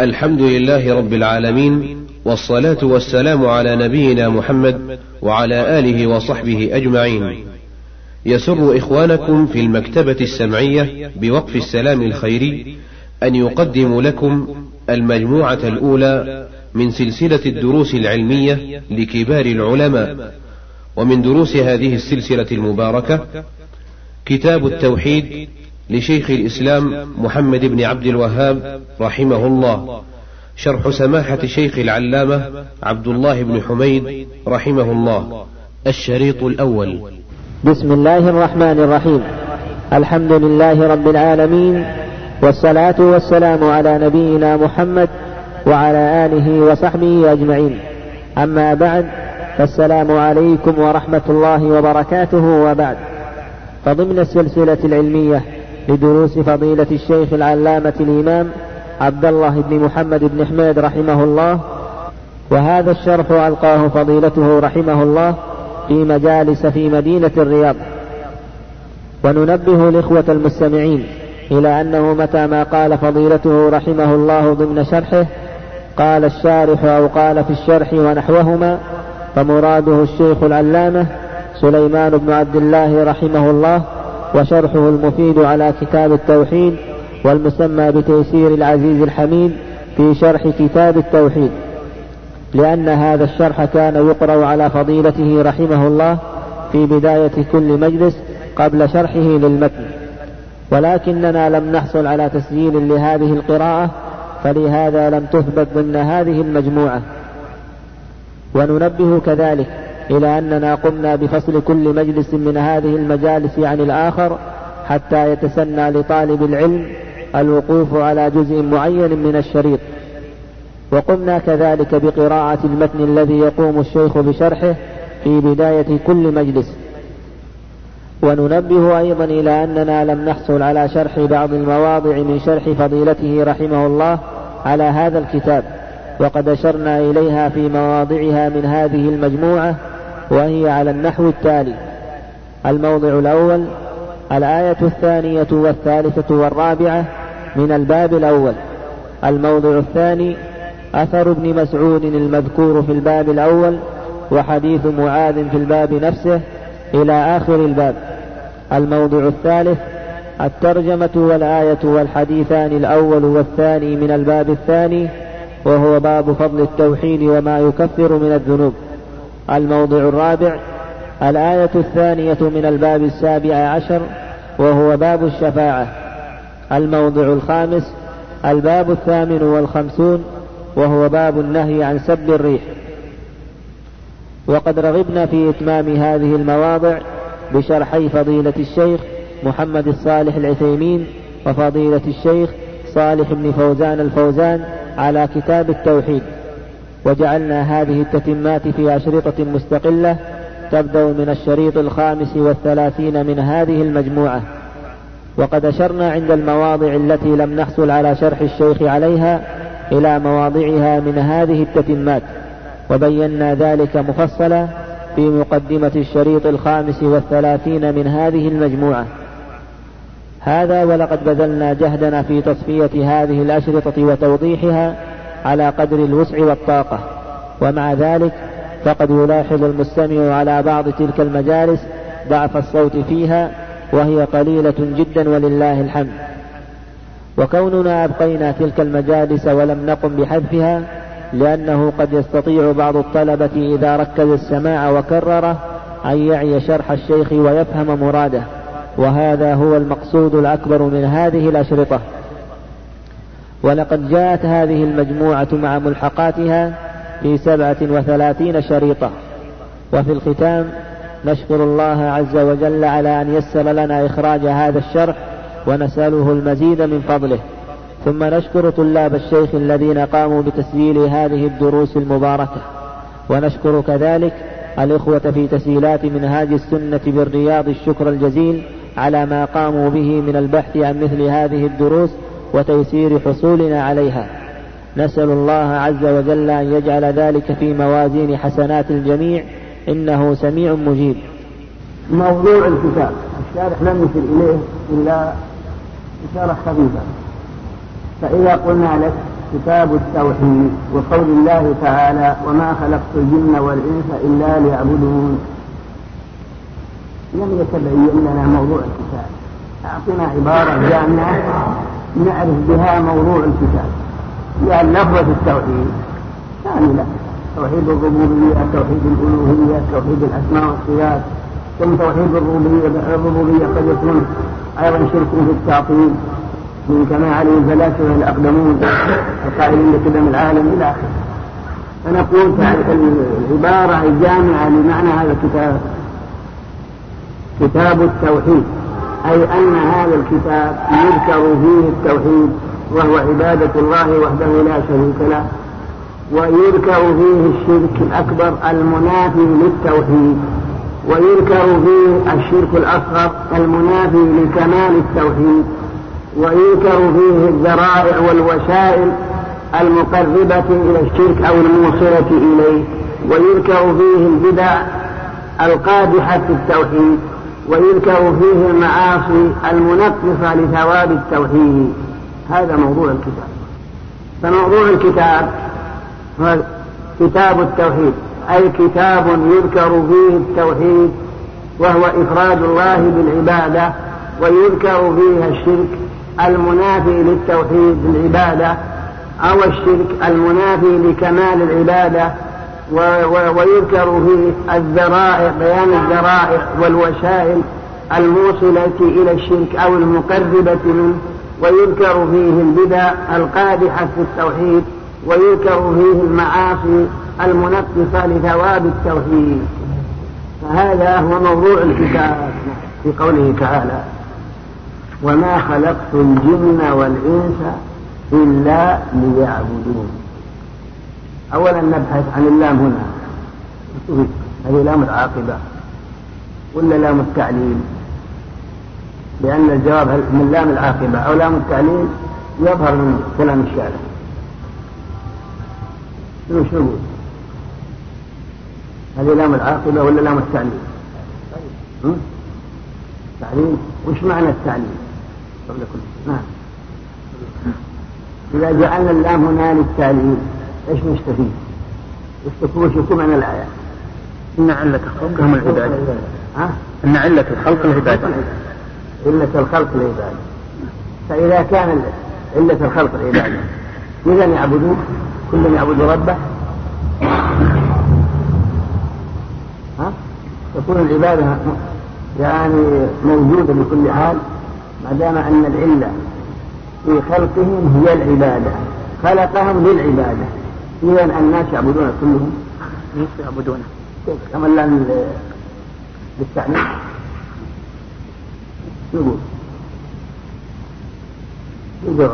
الحمد لله رب العالمين والصلاة والسلام على نبينا محمد وعلى آله وصحبه أجمعين. يسر إخوانكم في المكتبة السمعية بوقف السلام الخيري أن يقدم لكم المجموعة الأولى من سلسلة الدروس العلمية لكبار العلماء، ومن دروس هذه السلسلة المباركة كتاب التوحيد لشيخ الإسلام محمد بن عبد الوهاب رحمه الله. شرح سماحة شيخ العلامة عبد الله بن حميد رحمه الله. الشريط الأول. بسم الله الرحمن الرحيم. الحمد لله رب العالمين والصلاة والسلام على نبينا محمد وعلى آله وصحبه أجمعين. أما بعد فالسلام عليكم ورحمة الله وبركاته. وبعد فضمن السلسلة العلمية لدروس فضيلة الشيخ العلامة الإمام عبد الله بن محمد بن حميد رحمه الله وهذا الشرح ألقاه فضيلته رحمه الله في مجالس في مدينة الرياض. وننبه الإخوة المستمعين إلى أنه متى ما قال فضيلته رحمه الله ضمن شرحه قال الشارح أو قال في الشرح ونحوهما فمراده الشيخ العلامة سليمان بن عبد الله رحمه الله وشرحه المفيد على كتاب التوحيد والمسمى بتيسير العزيز الحميد في شرح كتاب التوحيد. لأن هذا الشرح كان يقرأ على فضيلته رحمه الله في بداية كل مجلس قبل شرحه للمتن. ولكننا لم نحصل على تسجيل لهذه القراءة فلهذا لم تثبت ضمن هذه المجموعة. وننبه كذلك إلى أننا قمنا بفصل كل مجلس من هذه المجالس عن الآخر حتى يتسنى لطالب العلم الوقوف على جزء معين من الشريط. وقمنا كذلك بقراءة المتن الذي يقوم الشيخ بشرحه في بداية كل مجلس. وننبه أيضا إلى أننا لم نحصل على شرح بعض المواضع من شرح فضيلته رحمه الله على هذا الكتاب وقد أشرنا إليها في مواضعها من هذه المجموعة وهي على النحو التالي. الموضع الأول الآية الثانية والثالثة والرابعة من الباب الأول. الموضع الثاني أثر ابن مسعود المذكور في الباب الأول وحديث معاذ في الباب نفسه إلى آخر الباب. الموضع الثالث الترجمة والآية والحديثان الأول والثاني من الباب الثاني وهو باب فضل التوحيد وما يكفر من الذنوب. الموضع الرابع الآية الثانية من الباب السابع عشر وهو باب الشفاعة. الموضع الخامس الباب الثامن والخمسون وهو باب النهي عن سب الريح. وقد رغبنا في إتمام هذه المواضع بشرحي فضيلة الشيخ محمد الصالح العثيمين وفضيلة الشيخ صالح بن فوزان الفوزان على كتاب التوحيد. وجعلنا هذه التتمات في أشرطة مستقلة تبدأ من الشريط الخامس والثلاثين من هذه المجموعة. وقد أشرنا عند المواضع التي لم نحصل على شرح الشيخ عليها إلى مواضعها من هذه التتمات وبينا ذلك مفصلا في مقدمة الشريط الخامس والثلاثين من هذه المجموعة. هذا ولقد بذلنا جهدنا في تصفية هذه الأشرطة وتوضيحها على قدر الوسع والطاقة. ومع ذلك فقد يلاحظ المستمع على بعض تلك المجالس ضعف الصوت فيها وهي قليلة جدا ولله الحمد. وكوننا أبقينا تلك المجالس ولم نقم بحذفها لأنه قد يستطيع بعض الطلبة إذا ركز السماع وكرره أن يعي شرح الشيخ ويفهم مراده. وهذا هو المقصود الأكبر من هذه الأشرطة. ولقد جاءت هذه المجموعة مع ملحقاتها في سبعة وثلاثين شريطة. وفي الختام نشكر الله عز وجل على أن يسر لنا إخراج هذا الشرح ونسأله المزيد من فضله. ثم نشكر طلاب الشيخ الذين قاموا بتسجيل هذه الدروس المباركة. ونشكر كذلك الإخوة في تسجيلات منهاج السنة بالرياض الشكر الجزيل على ما قاموا به من البحث عن مثل هذه الدروس وتيسير حصولنا عليها. نسأل الله عز وجل أن يجعل ذلك في موازين حسنات الجميع إنه سميع مجيب. موضوع الكتاب. الشارح لم يشر إليه إلا إشارة خفيفة. فإذا قلنا لك كتاب التوحيد وقول الله تعالى وما خلقت الجن والإنس إلا ليعبدون لم يتبين لنا موضوع الكتاب. أعطنا عبارة جامعة نعرف بها موضوع الكتاب. لأن لفظة التوحيد كاملة توحيد الربوبية توحيد الألوهية توحيد الأسماء والصفات. ثم توحيد الربوبية الربوبية قد يكون أيضا شرك في التعطيل. من كما عليه الفلاسفة الأقدمون القائلين بقدم العالم إلى آخره. فنقول العبارة الجامعة لمعنى هذا الكتاب. كتاب التوحيد. أي أن هذا الكتاب يذكر فيه التوحيد وهو عبادة الله وحده لا شريك له. ويذكر فيه الشرك الأكبر المنافي للتوحيد. ويذكر فيه الشرك الأصغر المنافي لكمال التوحيد. ويذكر فيه الذرائع والوسائل المقربة إلى الشرك أو الموصلة إليه. ويذكر فيه البدع القادحة في التوحيد. ويذكر فيه المعاصي المنقصة لثواب التوحيد. هذا موضوع الكتاب. فموضوع الكتاب هو كتاب التوحيد أي كتاب يذكر فيه التوحيد وهو إفراد الله بالعبادة ويذكر فيها الشرك المنافي للتوحيد بالعبادة أو الشرك المنافي لكمال العبادة ويذكر فيه الذرائع بيان الذرائع والوسائل الموصلة إلى الشرك أو المقربة منه ويذكر فيه البدع القادحة في التوحيد ويذكر فيه المعاصي المنقصة لثواب التوحيد. فهذا هو موضوع الكتاب في قوله تعالى وما خلقت الجن والإنس إلا ليعبدون. أولا نبحث عن اللام هنا. هذه لام العاقبة ولا لام التعليل؟ لأن الجواب من لام العاقبة أو لام التعليل يظهر من كلام الشارع. شنو شنو هذه لام العاقبة ولا لام التعليل؟ تعليل؟ وش معنى التعليل؟ قبل كل نعم. إذا جعلنا اللام هنا للتعليل إيش نستفيد؟ وش يكون معنى الآية؟ إن علة خلقهم العبادة ها؟ إن علة الخلق العبادة علة الخلق. العبادة فإذا كان علة الخلق العبادة إذا يعبدون. كل يعبد ربه. ها؟ تكون العبادة يعني موجودة بكل حال ما دام أن العلة في خلقهم هي العبادة. خلقهم للعبادة. إذا الناس يعبدون كلهم؟ ليس يعبدونه كما لا للتعليم يقول يقول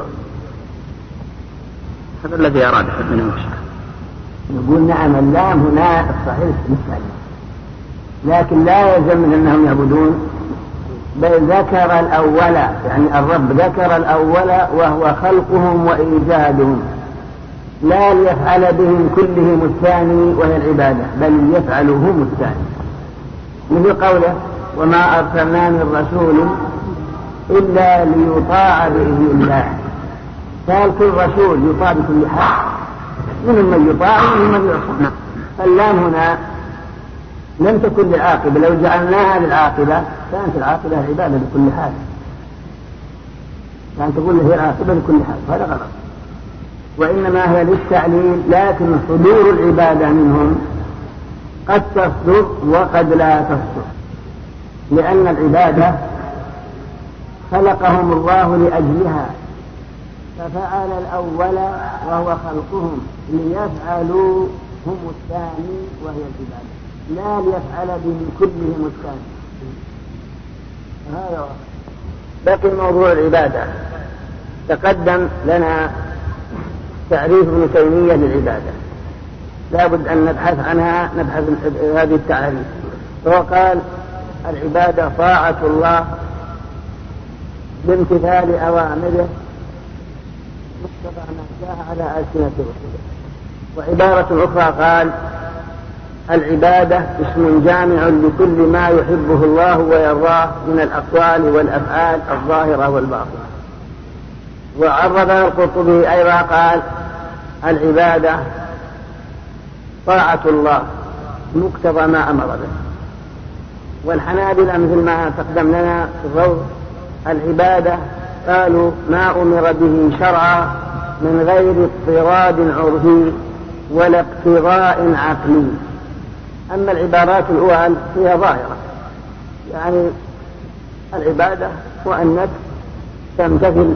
هذا الذي أراد ابن المشكل يقول نعم اللام هنا الصحيح للتعليم لكن لا يلزم من أنهم يعبدون. بل ذكر الأول يعني الرب ذكر الأول وهو خلقهم وإيجادهم. لا ليفعل بهم كلهم الثاني وهي العبادة بل يفعل هم الثاني. مثل قوله وما أرسلنا من رسول إلا ليطاع بإذن الله. قال كل رسول يطاع بكل حال. منهم من يطاع ومنهم من يعصى فاللام هنا لم تكن للعاقبة لو جعلناها للعاقبة كانت العاقبة عبادة بكل حال. كان تقول هي العاقبة بكل حال هذا غلط. وإنما هي للتعليل لكن صدور العبادة منهم قد تصدر وقد لا تصدر لأن العبادة خلقهم الله لأجلها ففعل الأول وهو خلقهم ليفعلوا هم الثاني وهي العبادة. لا ليفعل بهم كلهم الثاني. هذا بقي موضوع العبادة. تقدم لنا تعريف ابن تيمية للعبادة. لابد أن نبحث عنها نبحث هذه التعريف. فهو قال العبادة طاعة الله بامتثال أوامره مقتضى ما جاء على ألسنة رسله وعبارة أخرى قال العبادة اسم جامع لكل ما يحبه الله ويرضاه من الأقوال والأفعال الظاهرة والباطنة. وعرض القرطبي أيضا قال العبادة طاعة الله مقتضى ما أمر به. والحنابلة مثل ما تقدم لنا في الروض العبادة قالوا ما أمر به شرعا من غير اضطراد عرفي ولا اقتضاء عقلي. أما العبارات الأول هي ظاهرة. يعني العبادة هو أنك تمتثل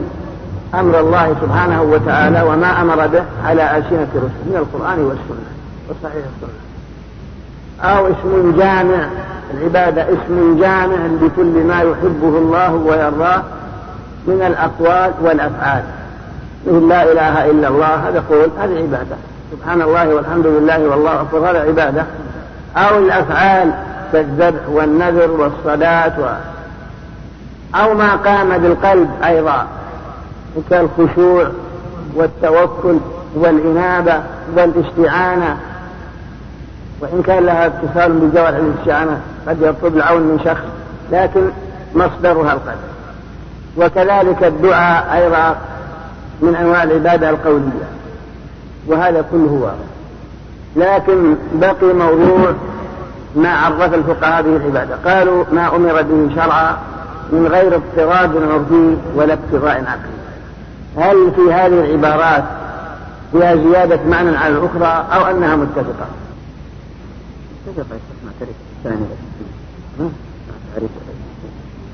أمر الله سبحانه وتعالى وما أمر به على ألسنة الرسل من القرآن والسنة. وصحيح السنة أو اسم جامع. العبادة اسم جامع لكل ما يحبه الله ويرضاه من الأقوال والأفعال. مثل لا إله إلا الله. هذا قول هذه عبادة. سبحان الله والحمد لله والله أكبر. هذا عبادة. أو الأفعال كالذبح والنذر والصلاة و... أو ما قام بالقلب أيضا. كالخشوع والتوكل والإنابة والإستعانة. وإن كان لها اتصال بجوارح الاستعانة قد يطلب العون من شخص لكن مصدرها القلب وكذلك الدعاء أيضا من أنواع العبادة القولية وهذا كله واضح. لكن بقي موضوع ما عرف الفقهاء به العبادة. قالوا ما أمر به شرعا من غير اضطراد عرفي ولا اقتضاء عقلي. هل في هذه العبارات فيها زيادة معنى على الأخرى أو أنها متفقة؟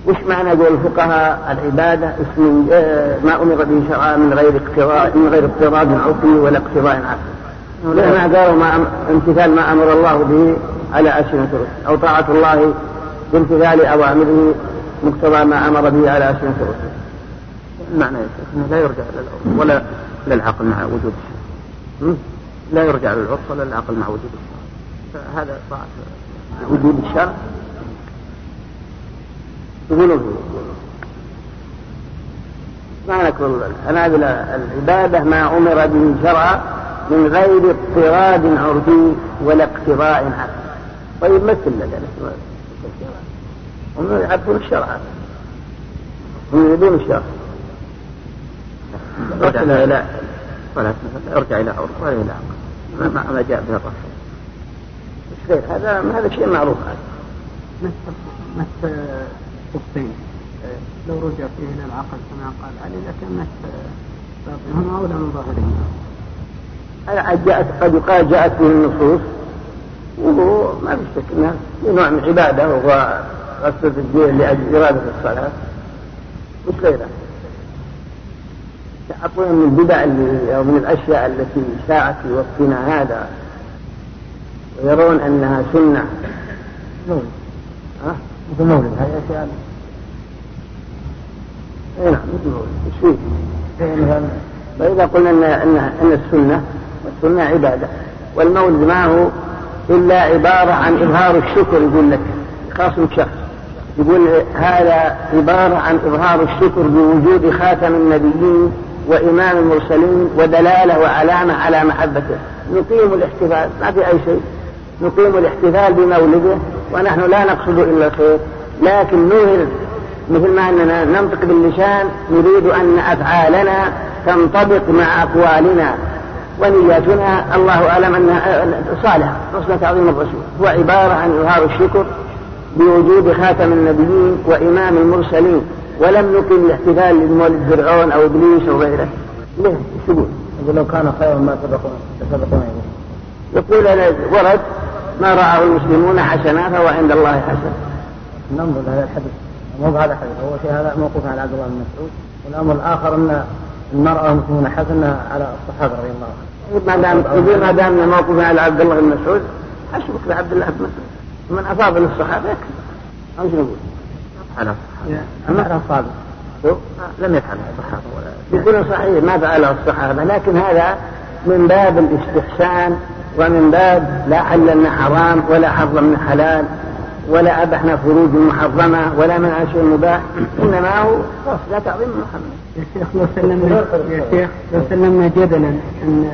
وش معنى يقول الفقهاء العبادة اسم آه، ما أمر به شرعا من غير اقتضاء من غير اضطراد عرفي ولا اقتضاء عقلي. لما قالوا ما امتثال ما أمر الله به على ألسنة الرسل أو طاعة الله بامتثال أوامره مقتضى ما أمر به على ألسنة الرسل. معنى يا شيخ لا يرجع للعرف ولا للعقل مع وجود الشرع. لا يرجع للعرف ولا للعقل مع وجود الشرع. فهذا طاعة وجود الشرع. يقولون ما نقول الحنابلة العبادة ما أمر به شرعا من غير اضطراد عرفي ولا اقتضاء عقلي طيب مثل لنا هم يعرفون الشرع. هم يريدون الشرع. ارجع إلى ارجع إلى عرف ولا إلى عقل ما جاء به الرسول غير هذا هذا شيء معروف. هذا مس خفين لو رجع فيه إلى العقل كما قال علي لكن مس باطنهم أولى من ظاهرهم. جاءت قد يقال جاءت به النصوص وهو ما في شك إنها نوع من عبادة وهو غسل الدين لأجل إرادة الصلاة وش غيره؟ يعطون من البدع أو من الأشياء التي شاعت في وقتنا هذا. ويرون أنها سنة. مولد ها؟ مثل مولد هذه أشياء. اي نعم مثل مولد إيش فيه؟ فإذا قلنا أن أن أن السنة والسنة عبادة. والمولد ما هو؟ إلا عبارة عن إظهار الشكر يقول لك. خاص شخص. يقول هذا عبارة عن إظهار الشكر بوجود خاتم النبيين وإمام المرسلين ودلالة وعلامة على محبته. نقيم الاحتفال ما في أي شيء. نقيم الاحتفال بمولده ونحن لا نقصد إلا الخير. لكن نظهر مثل ما أننا ننطق باللسان نريد أن أفعالنا تنطبق مع أقوالنا ونياتنا. الله أعلم أنها صالحة حسن تعظيم الرسول. هو عبارة عن إظهار الشكر بوجود خاتم النبيين وإمام المرسلين. ولم نقم الاحتفال لمولد فرعون أو إبليس أو غيره ليه؟ يقول؟ لو كان خيرا ما سبقونا يقول ورد ما رآه المسلمون حسنا فهو عند الله حسن ننظر هذا الحديث مو بهذا الحديث هو شيء هذا موقوف على عبد الله بن مسعود والأمر الآخر أن المرأة المسلمون حسنة على الصحابة رضي الله عنهم. ما دام ما دام موقوف على عبد الله بن مسعود حسبك بعبد الله بن مسعود من أفاضل الصحابة يكفي؟ على الصحابة على الصحابة لم يفعل الصحابة ولا يقولون صحيح ما فعله الصحابة لكن هذا من باب الاستحسان ومن باب لا حللنا حرام ولا حرمنا حلال ولا أبحنا فروج محرمة ولا من شيء مباح إنما هو لا تعظيم محمد. يا شيخ لو سلمنا يا شيخ لو سلمنا جدلا أن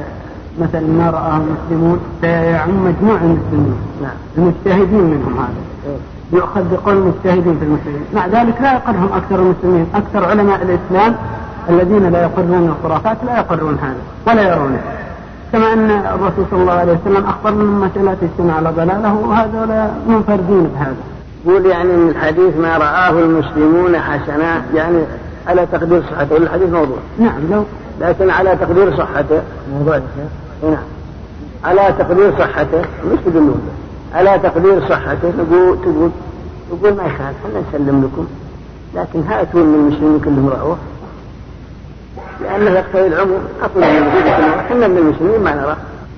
مثلا ما رآه المسلمون سيعم مجموع المسلمين. نعم. المجتهدين منهم هذا. يؤخذ بقول المجتهدين في المسلمين. مع ذلك لا يقرهم أكثر المسلمين أكثر علماء الإسلام الذين لا يقرون الخرافات لا يقرون هذا ولا يرونه. كما أن الرسول صلى الله عليه وسلم أخبر من مسألة السنة على ضلالة وهذا منفردين بهذا. يقول يعني من الحديث ما رآه المسلمون حسنا يعني على تقدير صحته. الحديث موضوع. نعم لو لكن على تقدير صحته. موضوع نعم. على تقدير صحته. مش تدلون على تقدير صحته تقول تقول تقول ما يخالف إحنا نسلم لكم. لكن هاتوا من المسلمين كلهم رأوه لأنه يقتضي العموم أقول إحنا من المسلمين ما نراه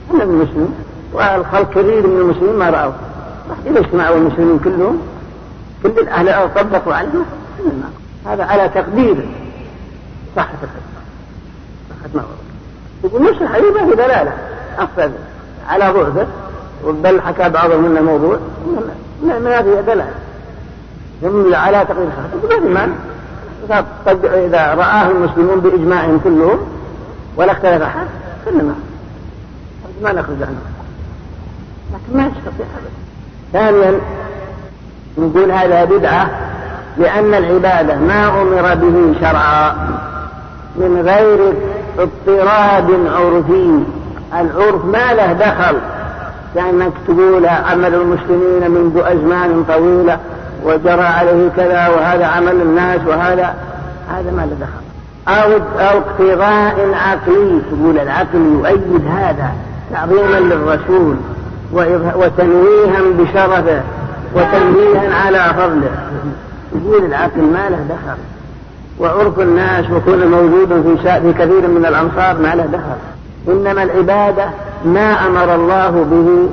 إحنا من المسلمين. والخلق كثير من المسلمين ما رأوه إذا اجتمعوا المسلمين كلهم؟ كل الأهل الأرض طبقوا عليه هذا على تقدير صحة الحديث صحة ما يقول نفس الحديث ما في دلالة. أقصد على ضعفه بل حكى بعضهم من الموضوع من هذه دلالة يدل على تقدير صحته ما في قد إذا رآه المسلمون بإجماعهم كلهم ولا اختلف أحد كلنا ما نخرج عنه. لكن ما يستطيع أبدا. ثانيا نقول هذا بدعة لأن العبادة ما أمر به شرعا من غير اضطراد عرفي. العرف ما له دخل. كأنك تقول عمل المسلمين منذ أزمان طويلة وجرى عليه كذا وهذا عمل الناس وهذا. هذا ما له دخل. أو أو اقتضاء عقلي تقول العقل يؤيد هذا تعظيما للرسول وتنويها بشرفه وتنبيها على فضله. يقول العقل ما له دخل. وعرف الناس وكون موجود في كثير من الأمصار ما له دخل. إنما العبادة ما أمر الله به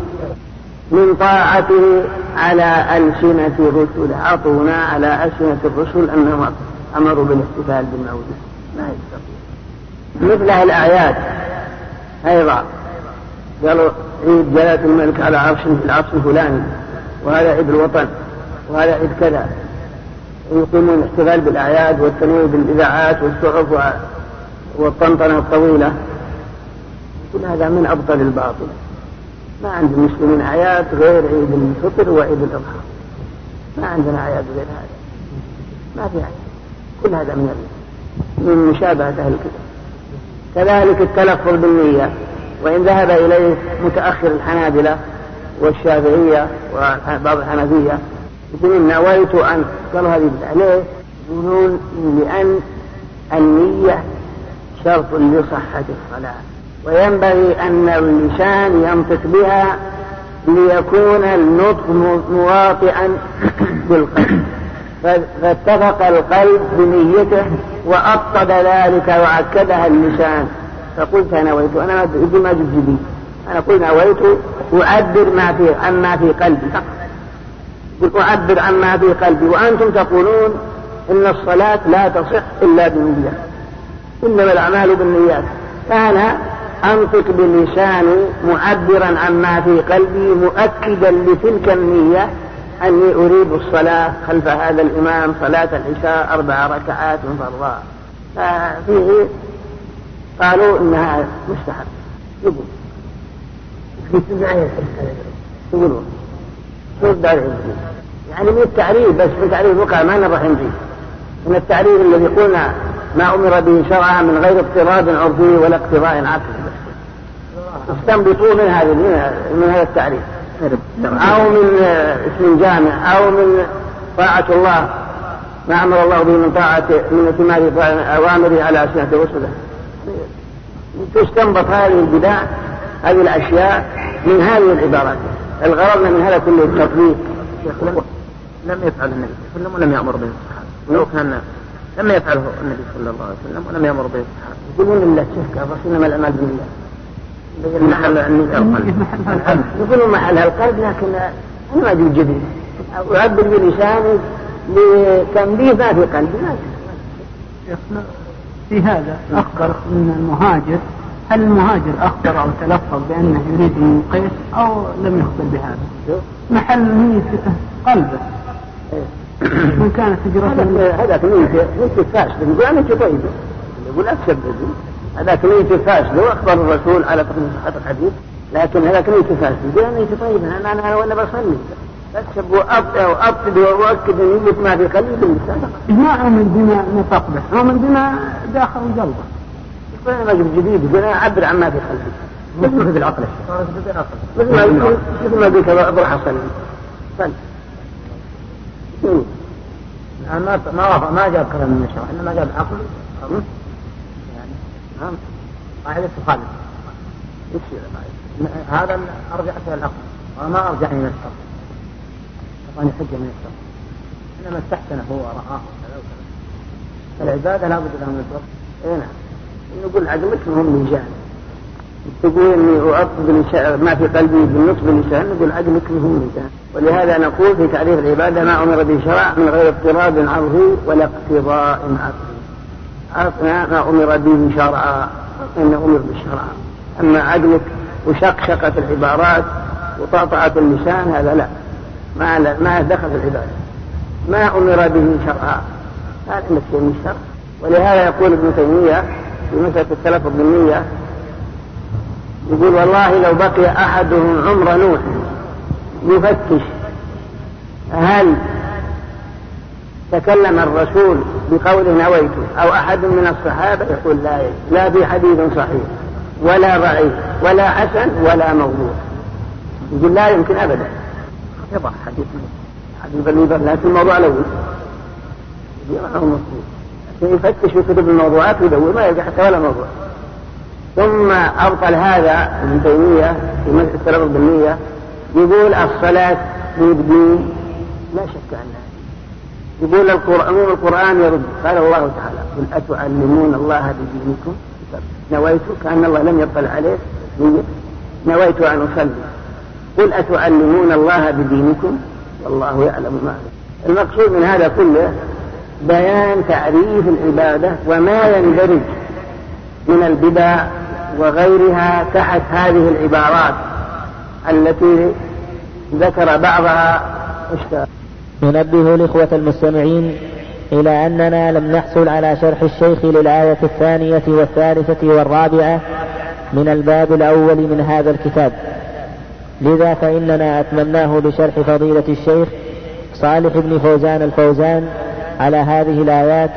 من طاعته على ألسنة الرسل عطونا على ألسنة الرسل أنهم أمروا بالاحتفال بالمولد ما يستطيع. مثل الأعياد أيضا. قالوا عيد جلالة الملك على عرش في العرش الفلاني وهذا عيد الوطن وهذا عيد كذا. يقيمون الاحتفال بالأعياد والتنويه بالإذاعات والصحف والطنطنة الطويلة. كل هذا من أبطل الباطل. ما عند المسلمين أعياد غير عيد الفطر وعيد الأضحى. ما عندنا أعياد غير هذا ما في أعياد كل هذا من من مشابهة أهل الكتاب. كذلك التلفظ بالنية. وإن ذهب إليه متأخر الحنابلة والشافعية وبعض الحنفية يقولون نويت أن قالوا هذه ليه؟ يقولون لأن النية شرط لصحة الصلاة. وينبغي أن اللسان ينطق بها ليكون النطق مواطئا بالقلب. فاتفق القلب بنيته وأبطل ذلك وأكدها اللسان. فقلت نويت أنا ما جبت أنا قلت نويت أعبر ما في عما في قلبي. فقط أعبر عما في قلبي. وأنتم تقولون إن الصلاة لا تصح إلا بالنية إنما الأعمال بالنيات. فأنا أنطق بلساني معبرا عما في قلبي مؤكدا لتلك النية أني أريد الصلاة خلف هذا الإمام صلاة العشاء أربع ركعات فرضا. ففيه قالوا إنها مستحب. يقول. يقولون شو يعني من التعريف بس من تعريف الفقهاء ما نروح نجي من التعريف الذي قلنا ما أمر به شرعا من غير اضطراد عرفي ولا اقتضاء عقلي استنبطوا من هذا من هذا التعريف. أو من اسم جامع أو من طاعة الله. ما أمر الله به من طاعة من اتمام أوامره على أسنة رسله. تستنبط هذه البدع هذه الأشياء من هذه العبارات. الغرض من هذا كله التطبيق. لم يفعل النبي صلى الله عليه وسلم ولم يأمر به. الصحابة لو كان لم يفعله النبي صلى الله عليه وسلم ولم يأمر به الصحابة. يقولون لله شرك الرسول انما الاعمال بالله. محل القلب يقولون محلها القلب لكن أنا ما أجيب جديد. أعبر بلساني لتنبيه ما في قلبي ما في هذا اخبر من المهاجر. هل المهاجر اخبر أو تلفظ بأنه يريد من قيس أو لم يخبر بهذا؟ محل نيته قلبه. من كانت هجرته هذاك نيته فاسده يقول أنا طيبه يقول لا تسبب هذاك نيته فاسده واخبر الرسول على صحه الحديث لكن هذاك نيته فاسده يقول أنا طيبه أنا أنا وأنا بصلي اكتب وابطل وأؤكد نية ما في قلبي باللسان إجماع من بما نطق به. ومن بما داخل قلبه يقول أنا رجل جديد يقول أنا أعبر عن ما في قلبي. مثل بالعقل مثل ما يقول مثل ما قلت بروح ما ما ما جاب كلام من الشرع إنما جاب عقل. يعني قاعدة تخالف. هذا أرجع إلى العقل. وما ارجعني من الشرع أعطاني حجة من الشرع انما استحسنه هو ورآه كذا وكذا. العبادة لابد لها من الفرق اي نعم. نقول العقل مثل هم ميزان تقول إني أعطي ما في قلبي بالنطق باللسان نقول العقل مثل هم ميزان ولهذا نقول في تعريف العبادة ما أمر به شرع من غير اضطراب عنه ولا اقتضاء عقلي عرفنا ما أمر به شرعا إنه أمر بالشرع. أما عقلك وشقشقة العبارات وطاطعة اللسان هذا لا. ما ما دخل في العبادة. ما أمر به شرعا. هذا من الشرع. ولهذا يقول ابن تيمية في مسألة التلفظ بالنيه يقول والله لو بقي أحدهم عمر نوح يفتش. هل تكلم الرسول بقوله نويت أو أحد من الصحابة؟ يقول لا لا في حديث صحيح ولا ضعيف ولا حسن ولا موضوع. يقول لا يمكن أبدا. يضع حديث حديث اللي لكن الموضوع الأول لكن يفتش في كتب الموضوعات ويدور ما يلقى حتى ولا موضوع. ثم أبطل هذا ابن تيمية في مسألة بالنية. يقول الصلاة بالدين لا شك أنها يقول القرآن القرآن يرد قال الله تعالى قل أتعلمون الله بدينكم؟ نويت كأن الله لم يطلع عليه. نويت أن أصلي. قل أتعلمون الله بدينكم؟ والله يعلم ما المقصود من هذا كله بيان تعريف العبادة وما يندرج من البدع وغيرها تحت هذه العبارات. التي ذكر بعضها اشتهر ننبه الإخوة المستمعين إلى أننا لم نحصل على شرح الشيخ للآية الثانية والثالثة والرابعة من الباب الأول من هذا الكتاب. لذا فإننا أتممناه بشرح فضيلة الشيخ صالح بن فوزان الفوزان على هذه الآيات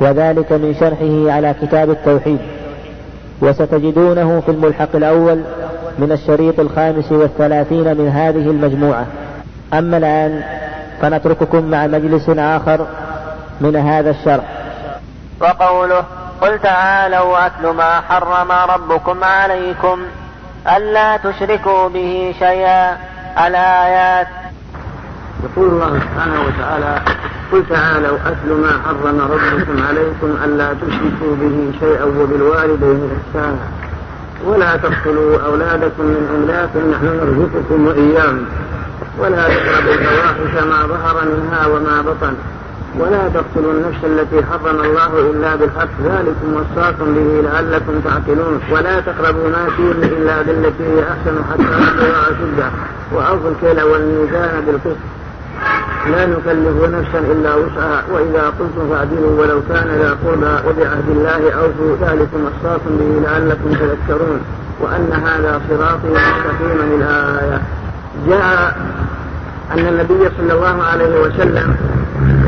وذلك من شرحه على كتاب التوحيد. وستجدونه في الملحق الأول من الشريط الخامس والثلاثين من هذه المجموعة. أما الآن فنترككم مع مجلس آخر من هذا الشرح. وقوله قل تعالوا أتل ما حرم ربكم عليكم ألا تشركوا به شيئا. الآيات. يقول الله سبحانه وتعالى قل تعالوا أتل ما حرم ربكم عليكم ألا تشركوا به شيئا وبالوالدين إحسانا. ولا تقتلوا أولادكم من إملاق نحن نرزقكم وإياهم. ولا تقربوا الفواحش ما ظهر منها وما بطن. ولا تقتلوا النفس التي حرم الله إلا بالحق. ذلكم وصاكم به لعلكم تعقلون. ولا تقربوا ما فيه إلا بالتي هي أحسن حتى يبلغ أشده وأوفوا الكيل والميزان بالقسط. لا نكلف نفسا إلا وسعها وإذا قلتم فاعدلوا ولو كان ذا قربى وبعهد الله أوفوا ذلكم وصاكم به لعلكم تذكرون وأن هذا صراطي مستقيما الآية جاء أن النبي صلى الله عليه وسلم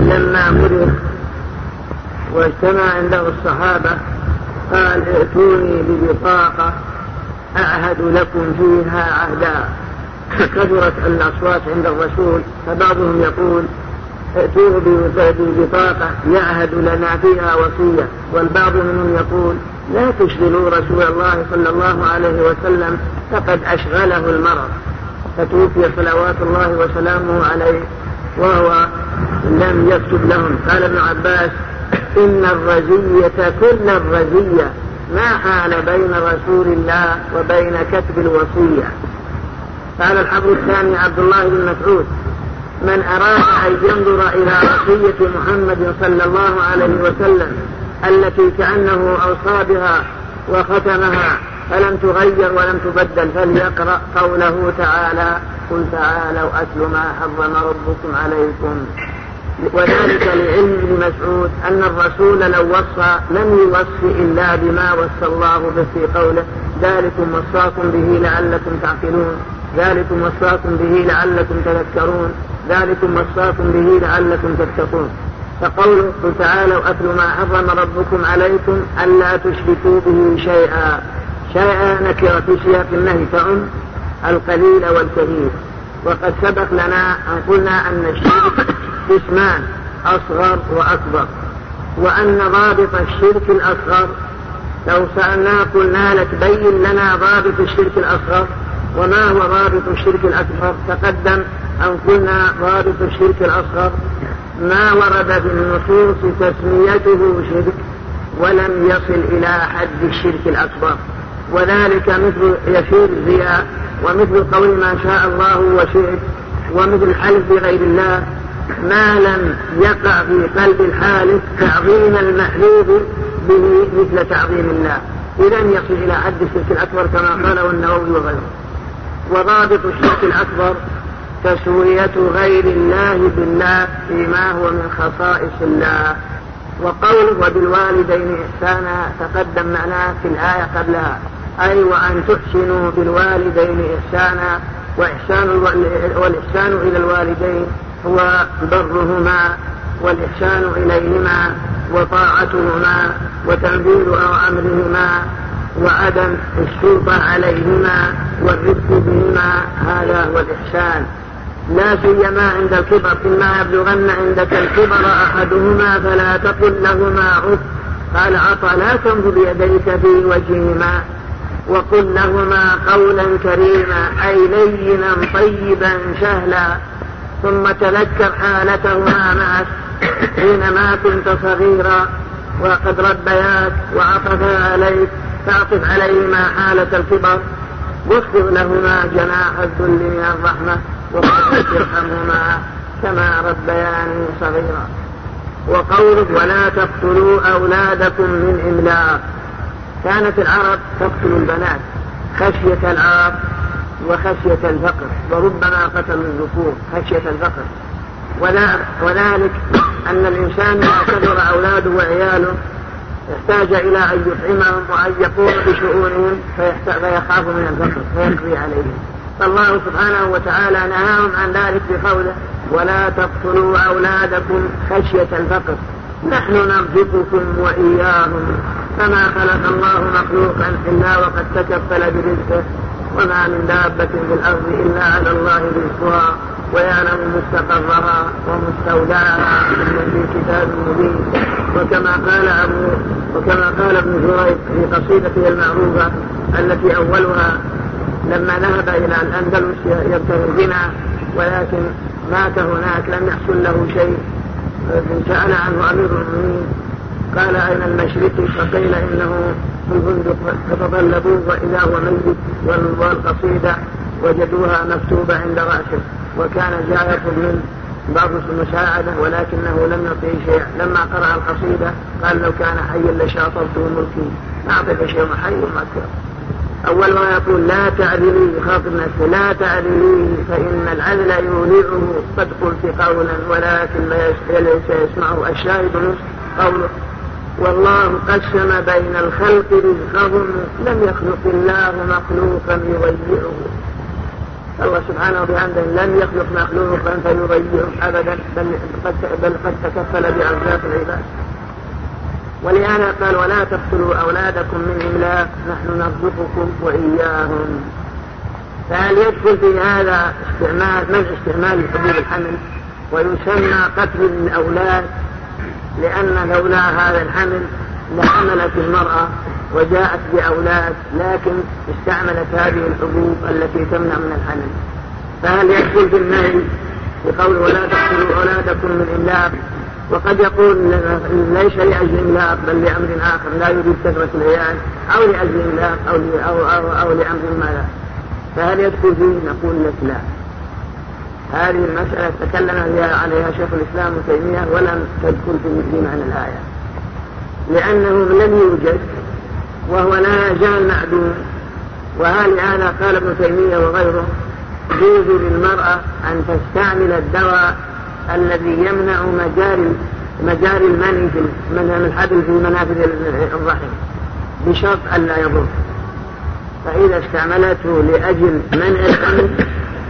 لما مرض واجتمع عنده الصحابة قال ائتوني ببطاقة أعهد لكم فيها عهدا كثرت الأصوات عند الرسول فبعضهم يقول ائتوه ببطاقة يعهد لنا فيها وصية. والبعض منهم يقول لا تشغلوا رسول الله صلى الله عليه وسلم فقد أشغله المرض. فتوفي صلوات الله وسلامه عليه وهو لم يكتب لهم. قال ابن عباس إن الرزية كل الرزية ما حال بين رسول الله وبين كتب الوصية. قال الحبر الثاني عبد الله بن مسعود من أراد أن ينظر إلى وصية محمد صلى الله عليه وسلم التي كأنه أوصى بها وختمها فلم تغير ولم تبدل فليقرأ قوله تعالى قل تعالوا أتل ما حرم ربكم عليكم. وذلك لعلم ابن مسعود أن الرسول لو وصى لم يوصي إلا بما وصى الله به في قوله ذلكم وصاكم به لعلكم تعقلون. ذلكم وصاكم به لعلكم تذكرون. ذلكم وصاكم به لعلكم تتقون. فقوله تعالوا أتل ما حرم ربكم عليكم ألا تشركوا به شيئا. شيء نكرة في سياق النهي تعم القليل والكثير. وقد سبق لنا أن قلنا أن الشرك قسمان أصغر وأكبر. وأن ضابط الشرك الأصغر لو سألنا قلنا لك بين لنا ضابط الشرك الأصغر وما هو ضابط الشرك الأكبر. تقدم أن قلنا ضابط الشرك الأصغر. ما ورد في النصوص تسميته شرك ولم يصل إلى حد الشرك الأكبر. وذلك مثل يسير الرياء ومثل قول ما شاء الله وشئت ومثل الحلف بغير الله. ما لم يقع في قلب الحالف تعظيم المحلوف به مثل تعظيم الله. إذا يصل إلى حد الشرك الأكبر كما قاله النووي وغيره. وضابط الشرك الأكبر تسوية غير الله بالله فيما هو من خصائص الله. وقوله وبالوالدين إحسانا تقدم معناه في الآية قبلها. أي وأن تحسنوا بالوالدين إحسانا وإحسان والإحسان إلى الوالدين هو برهما والإحسان إليهما وطاعتهما وتنفيذ أمرهما وعدم السلطة عليهما والرفق بهما هذا هو الإحسان. لا سيما عند الكبر إما يبلغن عندك الكبر أحدهما فلا تقل لهما عف. قال عطى لا تنظر يديك في وجههما وقل لهما قولا كريما أي لينا طيبا سهلا ثم تذكر حالتهما معك حينما كنت صغيرا وقد ربياك وعطفا عليك فاعطف عليهما حالة الكبر. واخفض لهما جناح الذل من الرحمة وقل ارحمهما كما ربياني صغيرا. وقوله ولا تقتلوا أولادكم من إملاق. كانت العرب تقتل البنات خشية العار وخشية الفقر وربما قتلوا الذكور خشية الفقر. وذلك أن الإنسان إذا كبر أولاده وعياله احتاج إلى أن يطعمهم وأن يقوم بشؤونهم فيخاف من الفقر فيقضي عليهم. فالله سبحانه وتعالى نهاهم عن ذلك بقوله ولا تقتلوا أولادكم خشية الفقر نحن نرزقكم وإياهم فما خلق الله مخلوقا إلا وقد تكفل برزقه وما من دابة في الأرض إلا على الله رزقها ويعلم مستقرها ومستودعها في كتاب مبين. وكما قال أبو وكما قال ابن جريج في قصيدته المعروفة التي أولها لما ذهب إلى الأندلس يبتغي الغنى ولكن مات هناك لم يحصل له شيء. سأل عنه أمير المؤمنين. قال أين المشرق فقيل إنه في الفندق فتطلبوه وإذا هو ميت والقصيدة وجدوها مكتوبة عند رأسه. وكان يطلب منه بعض المساعدة ولكنه لم يعطيه شيء لما قرأ القصيدة قال لو كان حيا لشاطرته ملكي ما أعطيك شيء حي وما أول ما يقول لا تعدلي يخاطب نفسه لا تعدلي فإن العدل يولعه. قد قلت قولا ولكن ليس يسمعه الشاهد قوله. والله قسم بين الخلق رزقهم لم يخلق الله مخلوقا يضيعه. الله سبحانه وبحمده لم يخلق مخلوقا فيضيعه أبدا بل قد بل قد تكفل بارزاق العباد. ولهذا قال ولا تقتلوا أولادكم من املاق نحن نرزقكم وإياهم. فهل يدخل في هذا استعمال من استعمال حبوب الحمل؟ ويسمى قتل الأولاد. لأن لولا هذا الحمل لحملت المرأة وجاءت بأولاد لكن استعملت هذه الحبوب التي تمنع من الحمل. فهل يدخل في النهي بقول ولا تقتلوا أولادكم من إملاق. وقد يقول ليس لأجل إملاق بل لأمر آخر. لا يريد كثرة العيال أو لأجل إملاق أو, أو, أو, أو لأمر ما لا فهل يدخل فيه؟ نقول لك لا. هذه المسألة تكلم عليها شيخ الإسلام ابن تيمية ولم تدخل في معنى الآية. لأنه لم يوجد وهو لا يزال معدوم. وهذا قال ابن تيمية وغيره يجوز للمرأة أن تستعمل الدواء الذي يمنع مجاري مجاري المني في الحبل في منافذ الرحم بشرط ألا يضر. فإذا استعملته لأجل منع الحمل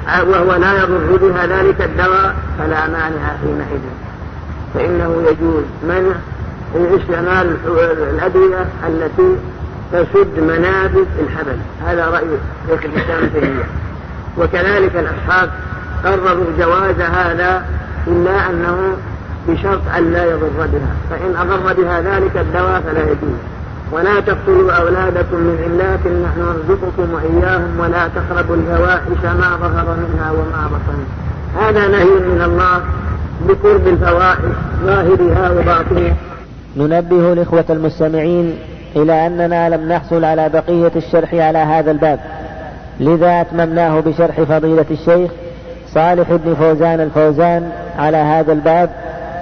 وهو لا يضر بها ذلك الدواء فلا مانع حينئذ فإنه يجوز منع استعمال الأدوية التي تسد منابت الحبل. هذا رأي شيخ الإسلام تيمية. وكذلك الأصحاب قرروا جواز هذا إلا أنه بشرط أن لا يضر بها. فإن أضر بها ذلك الدواء فلا يجوز. ولا تقتلوا أولادكم من علات نحن نرزقكم وإياهم ولا تقربوا الفواحش ما ظهر منها وما بطن. هذا نهي من الله بقرب الفواحش ظاهرها وباطنها. ننبه الإخوة المستمعين إلى أننا لم نحصل على بقية الشرح على هذا الباب. لذا أتممناه بشرح فضيلة الشيخ صالح بن فوزان الفوزان على هذا الباب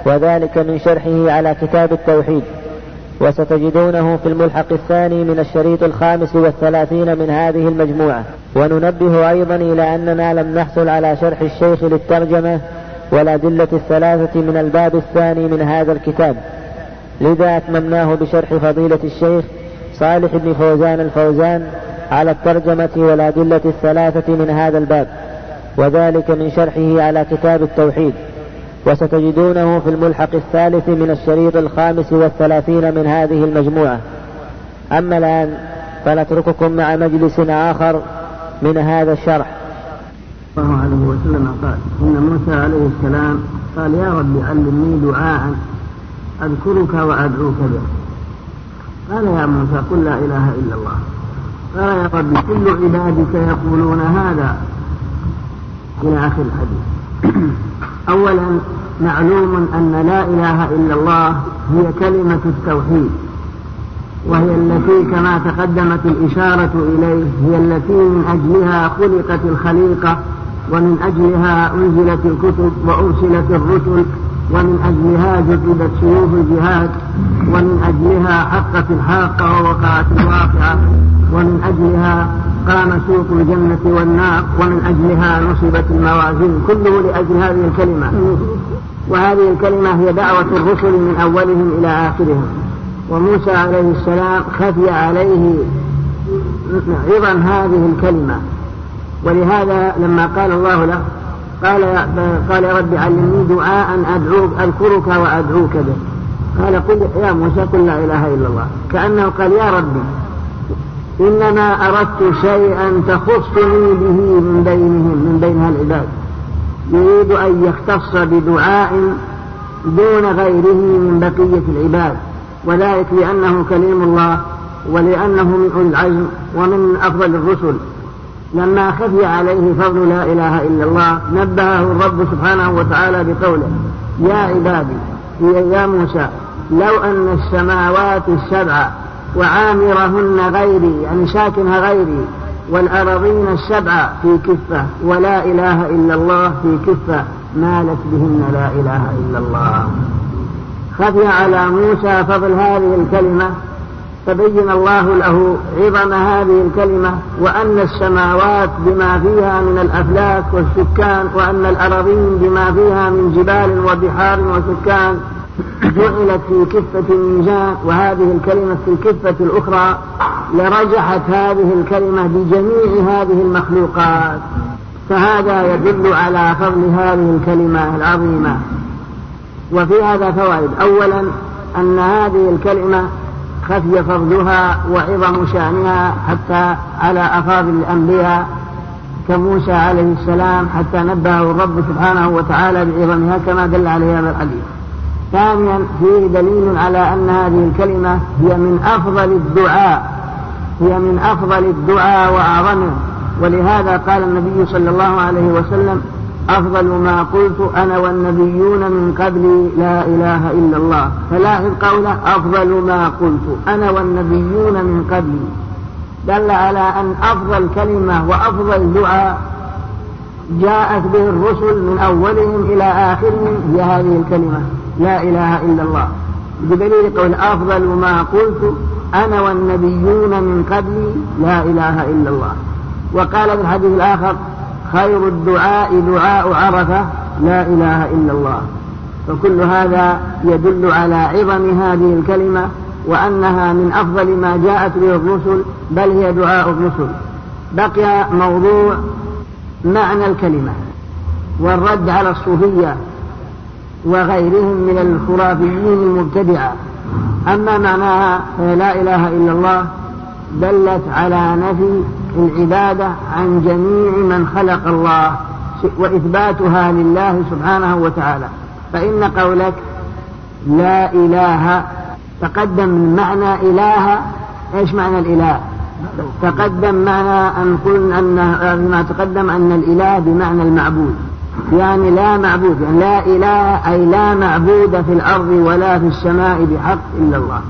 وذلك من شرحه على كتاب التوحيد. وستجدونه في الملحق الثاني من الشريط الخامس والثلاثين من هذه المجموعة. وننبه أيضا إلى أننا لم نحصل على شرح الشيخ للترجمة والأدلة الثلاثة من الباب الثاني من هذا الكتاب. لذا أتممناه بشرح فضيلة الشيخ صالح بن فوزان الفوزان على الترجمة والأدلة الثلاثة من هذا الباب. وذلك من شرحه على كتاب التوحيد. وستجدونه في الملحق الثالث من الشريط الخامس والثلاثين من هذه المجموعة. أما الآن فنترككم مع مجلس آخر من هذا الشرح. الله عليه وسلم قال إن موسى عليه السلام قال يا رب علمني دعاء أذكرك وأدعوك به. قال يا موسى قل لا إله إلا الله. قال يا رب كل عبادك يقولون هذا. إلى آخر الحديث. أولا معلوم أن لا إله إلا الله هي كلمة التوحيد وهي التي كما تقدمت الإشارة إليه هي التي من أجلها خلقت الخليقة ومن أجلها أنزلت الكتب وأرسلت الرسل ومن أجلها جذبت سيوف الجهاد ومن أجلها حقت الحاقة ووقعت الواقعة ومن أجلها قام سوق الجنة والنار ومن أجلها نصبت الموازين كله لأجل هذه الكلمة. وهذه الكلمة هي دعوة الرسل من أولهم إلى آخرهم. وموسى عليه السلام خفي عليه. عظم هذه الكلمة. ولهذا لما قال الله له قال قال يا رب علمني دعاء أدعوك أذكرك وأدعوك به. قال قل يا موسى قل لا إله إلا الله. كأنه قال يا ربي إنما أردت شيئا تخصني به من بينهم من بين العباد. يريد أن يختص بدعاء دون غيره من بقية العباد. وذلك لأنه كليم الله ولأنه من أولي العزم ومن أفضل الرسل. لما خفي عليه فضل لا إله إلا الله نبهه الرب سبحانه وتعالى بقوله يا عبادي يا موسى لو أن السماوات السبع وعامرهن غيري يعني ساكنها غيري والأراضين السبع في كفة ولا إله إلا الله في كفة مالت بهن لا إله إلا الله. خفي على موسى فضل هذه الكلمة فبين الله له عظم هذه الكلمة وأن السماوات بما فيها من الأفلاك والسكان وأن الأراضين بما فيها من جبال وبحار وسكان جعلت في كفة الميزان وهذه الكلمة في الكفة الأخرى لرجحت هذه الكلمة بجميع هذه المخلوقات. فهذا يدل على فضل هذه الكلمة العظيمة. وفي هذا فوائد. أولا أن هذه الكلمة خفي فضلها وعظم شأنها حتى على أفاضل الأنبياء كموسى عليه السلام حتى نبهه الرب سبحانه وتعالى بعظمها كما دل عليه هذا الحديث. ثانيا فيه دليل على أن هذه الكلمة هي من أفضل الدعاء هي من أفضل الدعاء وأعظمه. ولهذا قال النبي صلى الله عليه وسلم أفضل ما قلت أنا والنبيون من قبلي لا إله إلا الله. فلاحظ قوله أفضل ما قلت أنا والنبيون من قبلي دل على أن أفضل كلمة وأفضل دعاء جاءت به الرسل من أولهم إلى آخرهم هي هذه الكلمة. لا إله إلا الله. بدليل قول أفضل ما قلت أنا والنبيون من قبلي لا إله إلا الله. وقال في الحديث الآخر خير الدعاء دعاء عرفة لا إله إلا الله. فكل هذا يدل على عظم هذه الكلمة وأنها من أفضل ما جاءت به الرسل بل هي دعاء الرسل. بقي موضوع معنى الكلمة والرد على الصوفية. وغيرهم من الخرافيين المبتدعة أما معناها لا إله إلا الله دلت على نفي العبادة عن جميع من خلق الله وإثباتها لله سبحانه وتعالى. فإن قولك لا إله تقدم معنى إله إيش معنى الإله؟ تقدم معنى أن قلنا أن ما تقدم أن الإله بمعنى المعبود. يعني لا معبود يعني لا إله أي لا معبود في الأرض ولا في السماء بحق إلا الله.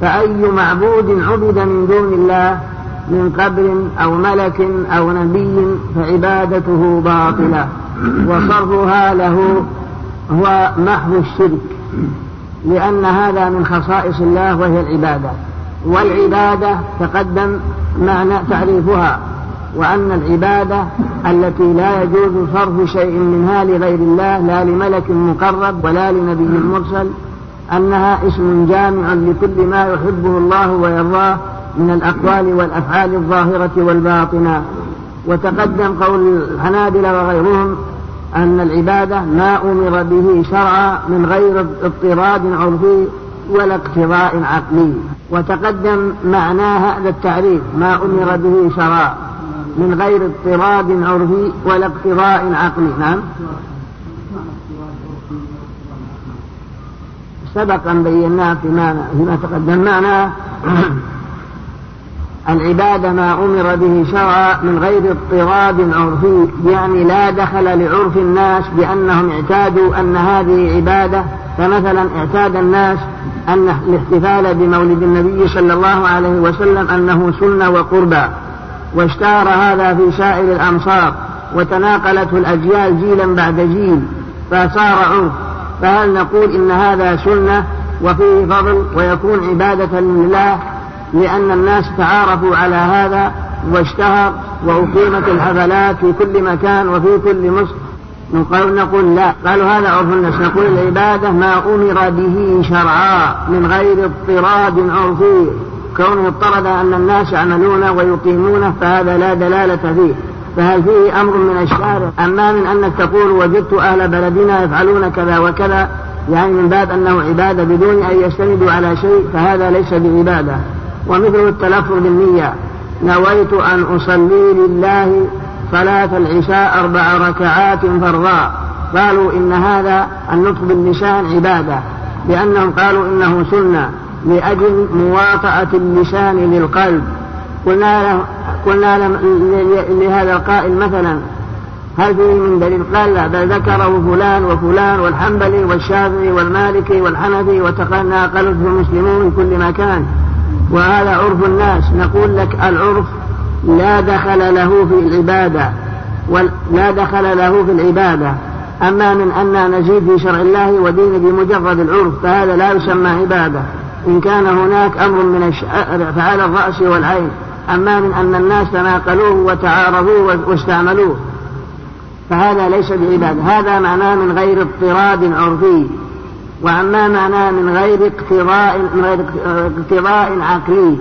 فأي معبود عبد من دون الله من قبر أو ملك أو نبي فعبادته باطلة. وصرفها له هو محو الشرك. لأن هذا من خصائص الله وهي العبادة. والعبادة تقدم معنى تعريفها. وأن العبادة التي لا يجوز صرف شيء منها لغير الله لا لملك مقرب ولا لنبي مرسل أنها اسم جامع لكل ما يحبه الله ويرضاه من الأقوال والأفعال الظاهرة والباطنة. وتقدم قول الحنابلة وغيرهم أن العبادة ما أمر به شرعا من غير اضطراد عرفي ولا اقتضاء عقلي. وتقدم معنى هذا التعريف ما أمر به شرعا. من غير اضطراد عرفي ولا اقتضاء عقلي. نعم. سبق أن بيناه فيما, فيما تقدم معنا العبادة ما أمر به شرعا من غير اضطراد عرفي يعني لا دخل لعرف الناس بأنهم اعتادوا أن هذه عبادة. فمثلا اعتاد الناس أن الاحتفال بمولد النبي صلى الله عليه وسلم أنه سنة وقربى. واشتهر هذا في سائر الأمصار وتناقلته الأجيال جيلا بعد جيل فصار عرف فهل نقول إن هذا سنة وفيه فضل ويكون عبادة لله لأن الناس تعارفوا على هذا واشتهر وأقيمت الحفلات في كل مكان وفي كل مصر؟ نقول, نقول لا. قالوا هذا عرف الناس. نقول العبادة ما أمر به شرعا من غير اضطراد عرفي. كونه اضطرد أن الناس يعملون ويقيمونه فهذا لا دلالة فيه. فهل فيه أمر من الشارع؟ أما من أنك تقول وجدت أهل بلدنا يفعلون كذا وكذا يعني من باب أنه عبادة بدون أن يستندوا على شيء فهذا ليس بعبادة. ومثل التلفظ بالنية نويت أن أصلي لله صلاة العشاء أربع ركعات فرضا قالوا إن هذا النطق باللسان عبادة لأنهم قالوا إنه سنة. لأجل مواطأة اللسان للقلب. قلنا له قلنا له لهذا القائل مثلا هل فيه من دليل؟ قال لا بل ذكره فلان وفلان والحنبلي والشافعي والمالكي والحنفي وتقنى قلبه المسلمون في كل مكان. وهذا عرف الناس. نقول لك العرف لا دخل له في العبادة لا دخل له في العبادة. أما من أن نزيد في شرع الله ودين بمجرد العرف فهذا لا يسمى عبادة. إن كان هناك أمر من فعلى الرأس والعين. أما من أن الناس تناقلوه وتعارضوه واستعملوه. فهذا ليس بعبادة. هذا معناه من غير اضطراد عرفي. وأما معناه من غير اقتضاء من غير اقتضاء عقلي.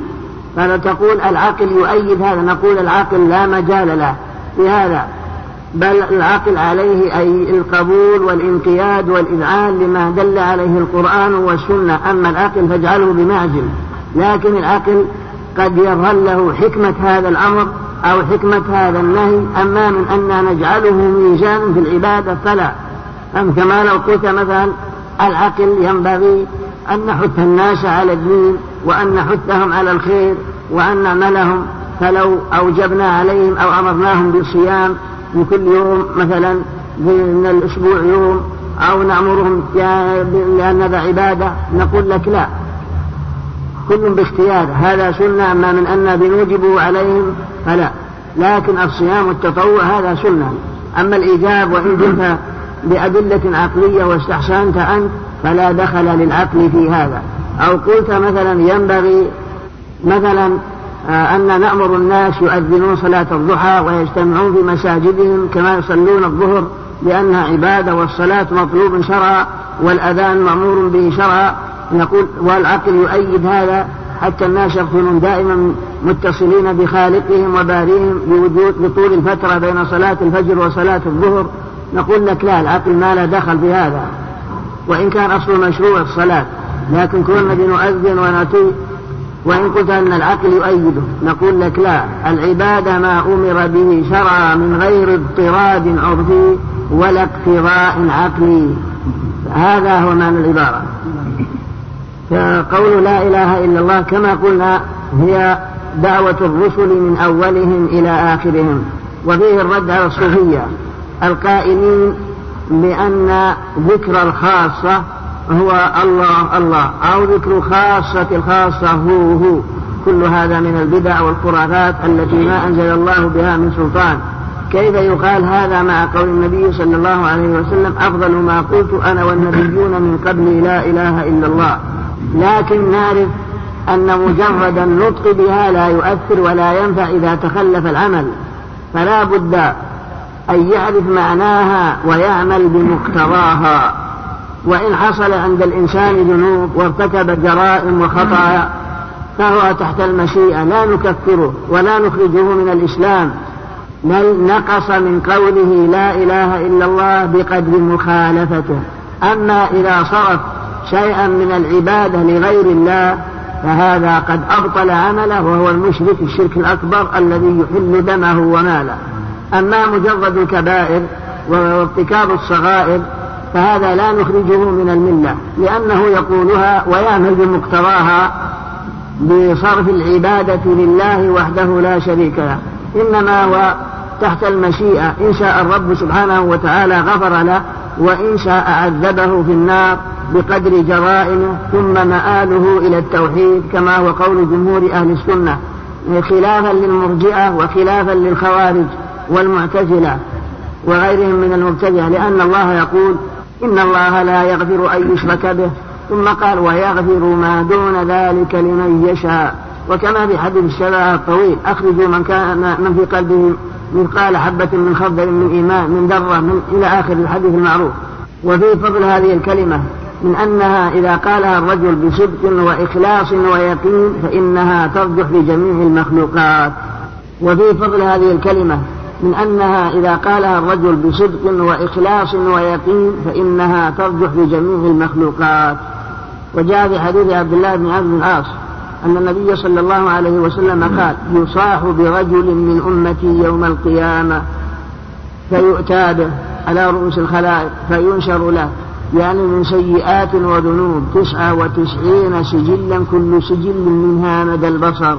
فلا تقول العقل يؤيد هذا نقول العقل لا مجال له. في هذا بل العقل عليه أي القبول والانقياد والإذعان لما دل عليه القرآن والسنة. أما العقل فاجعله بمعزل. لكن العقل قد يظهر له حكمة هذا الأمر أو حكمة هذا النهي. أما من أن نجعله ميزانا في العبادة فلا. أم كما لو قلت مثلا العقل ينبغي أن نحث الناس على الدين وأن نحثهم على الخير وأن نعملهم. فلو أوجبنا عليهم أو أمرناهم بالصيام من كل يوم مثلا من الأسبوع يوم أو نأمرهم لأن هذا عبادة نقول لك لا. كل باختيار هذا سنة أما من أن بنوجبه عليهم فلا. لكن الصيام التطوع هذا سنة. أما الإيجاب وإن جئت بأدلة عقلية واستحسنت أنت فلا دخل للعقل في هذا. أو قلت مثلا ينبغي مثلا أن نأمر الناس يؤذنون صلاة الضحى ويجتمعون في مساجدهم كما يصلون الظهر لأنها عبادة والصلاة مطلوب شرعا والأذان مأمور به شرعا. نقول والعقل يؤيد هذا حتى الناس يكونون دائما متصلين بخالقهم وباريهم بوجود بطول الفترة بين صلاة الفجر وصلاة الظهر. نقول لك لا العقل ما له دخل في هذا. وإن كان أصل مشروع الصلاة لكن كنا بنؤذن ونطيع وإن قلت أن العقل يؤيده نقول لك لا العبادة ما أمر به شرعا من غير اضطراد عرفي ولا اقتضاء عقلي. هذا هو معنى العبارة. فقول لا إله إلا الله كما قلنا هي دعوة الرسل من أولهم إلى آخرهم. وفيه الرد على الصوفية القائلين بأن ذكر الخاصة هو الله الله. أو ذكر خاصة الخاصة هو هو. كل هذا من البدع والخرافات التي ما أنزل الله بها من سلطان. كيف يقال هذا مع قول النبي صلى الله عليه وسلم؟ أفضل ما قلت أنا والنبيون من قبلي لا إله إلا الله. لكن نعرف أن مجرد النطق بها لا يؤثر ولا ينفع إذا تخلف العمل. فلا بد أن يعرف معناها ويعمل بمقتضاها. وإن حصل عند الإنسان ذنوب وارتكب جرائم وخطايا فهو تحت المشيئة لا نكفره ولا نخرجه من الإسلام. بل نقص من قوله لا إله إلا الله بقدر مخالفته. أما إذا صرف شيئا من العبادة لغير الله فهذا قد أبطل عمله وهو المشرك الشرك الأكبر الذي يحل دمه وماله. أما مجرد الكبائر وارتكاب الصغائر فهذا لا نخرجه من الملة لأنه يقولها ويعمل بمقتضاها بصرف العبادة لله وحده لا شريك له. إنما هو تحت المشيئة إن شاء الرب سبحانه وتعالى غفر له وإن شاء عذبه في النار بقدر جرائمه ثم مآله إلى التوحيد كما هو قول جمهور أهل السنة خلافا للمرجئة وخلافا للخوارج والمعتزلة وغيرهم من المبتدعة لأن الله يقول إن الله لا يغفر أن يشرك به. ثم قال ويغفر ما دون ذلك لمن يشاء. وكما في حديث الشفاعة الطويل أخرجوا من كان من في قلبه مثقال حبة من خردل من إيمان من ذرة من إلى آخر الحديث المعروف. وفي فضل هذه الكلمة من أنها إذا قالها الرجل بصدق وإخلاص ويقين فإنها ترجح لجميع المخلوقات. وفي فضل هذه الكلمة من أنها إذا قالها الرجل بصدق وإخلاص ويقين فإنها ترجح لجميع المخلوقات. وجاء في حديث عبد الله بن عبد العاص أن النبي صلى الله عليه وسلم قال يصاح برجل من أمتي يوم القيامة فيؤتى به على رؤوس الخلائق فينشر له يعني من سيئات وذنوب تسعة وتسعين سجلا كل سجل منها مدى البصر.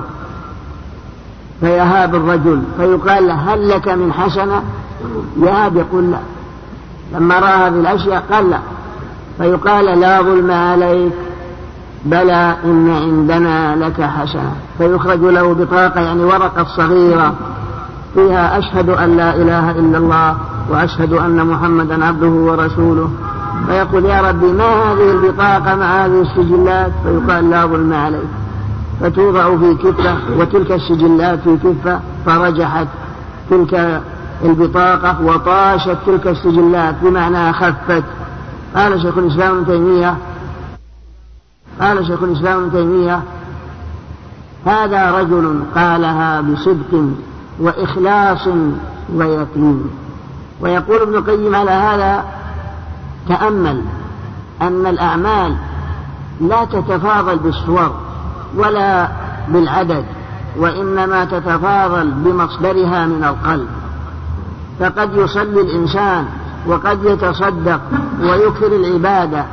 فيهاب الرجل فيقال له هل لك من حسنة؟ يهاب يقول لا. لما رأى هذه الأشياء قال لا. فيقال لا ظلم عليك بلى إن عندنا لك حسنة. فيخرج له بطاقة يعني ورقة صغيرة فيها أشهد أن لا إله إلا الله وأشهد أن محمدا عبده ورسوله. فيقول يا ربي ما هذه البطاقة مع هذه السجلات؟ فيقال لا ظلم عليك. فتوضع في كفة وتلك السجلات في كفة فرجحت تلك البطاقة وطاشت تلك السجلات بمعنى خفت. قال شيخ الإسلام ابن تيمية قال شيخ الإسلام ابن تيمية هذا رجل قالها بصدق وإخلاص ويقين. ويقول ابن القيم على هذا تأمل أن الأعمال لا تتفاضل بالصور. ولا بالعدد وإنما تتفاضل بمصدرها من القلب. فقد يصلي الإنسان وقد يتصدق ويكثر العبادة.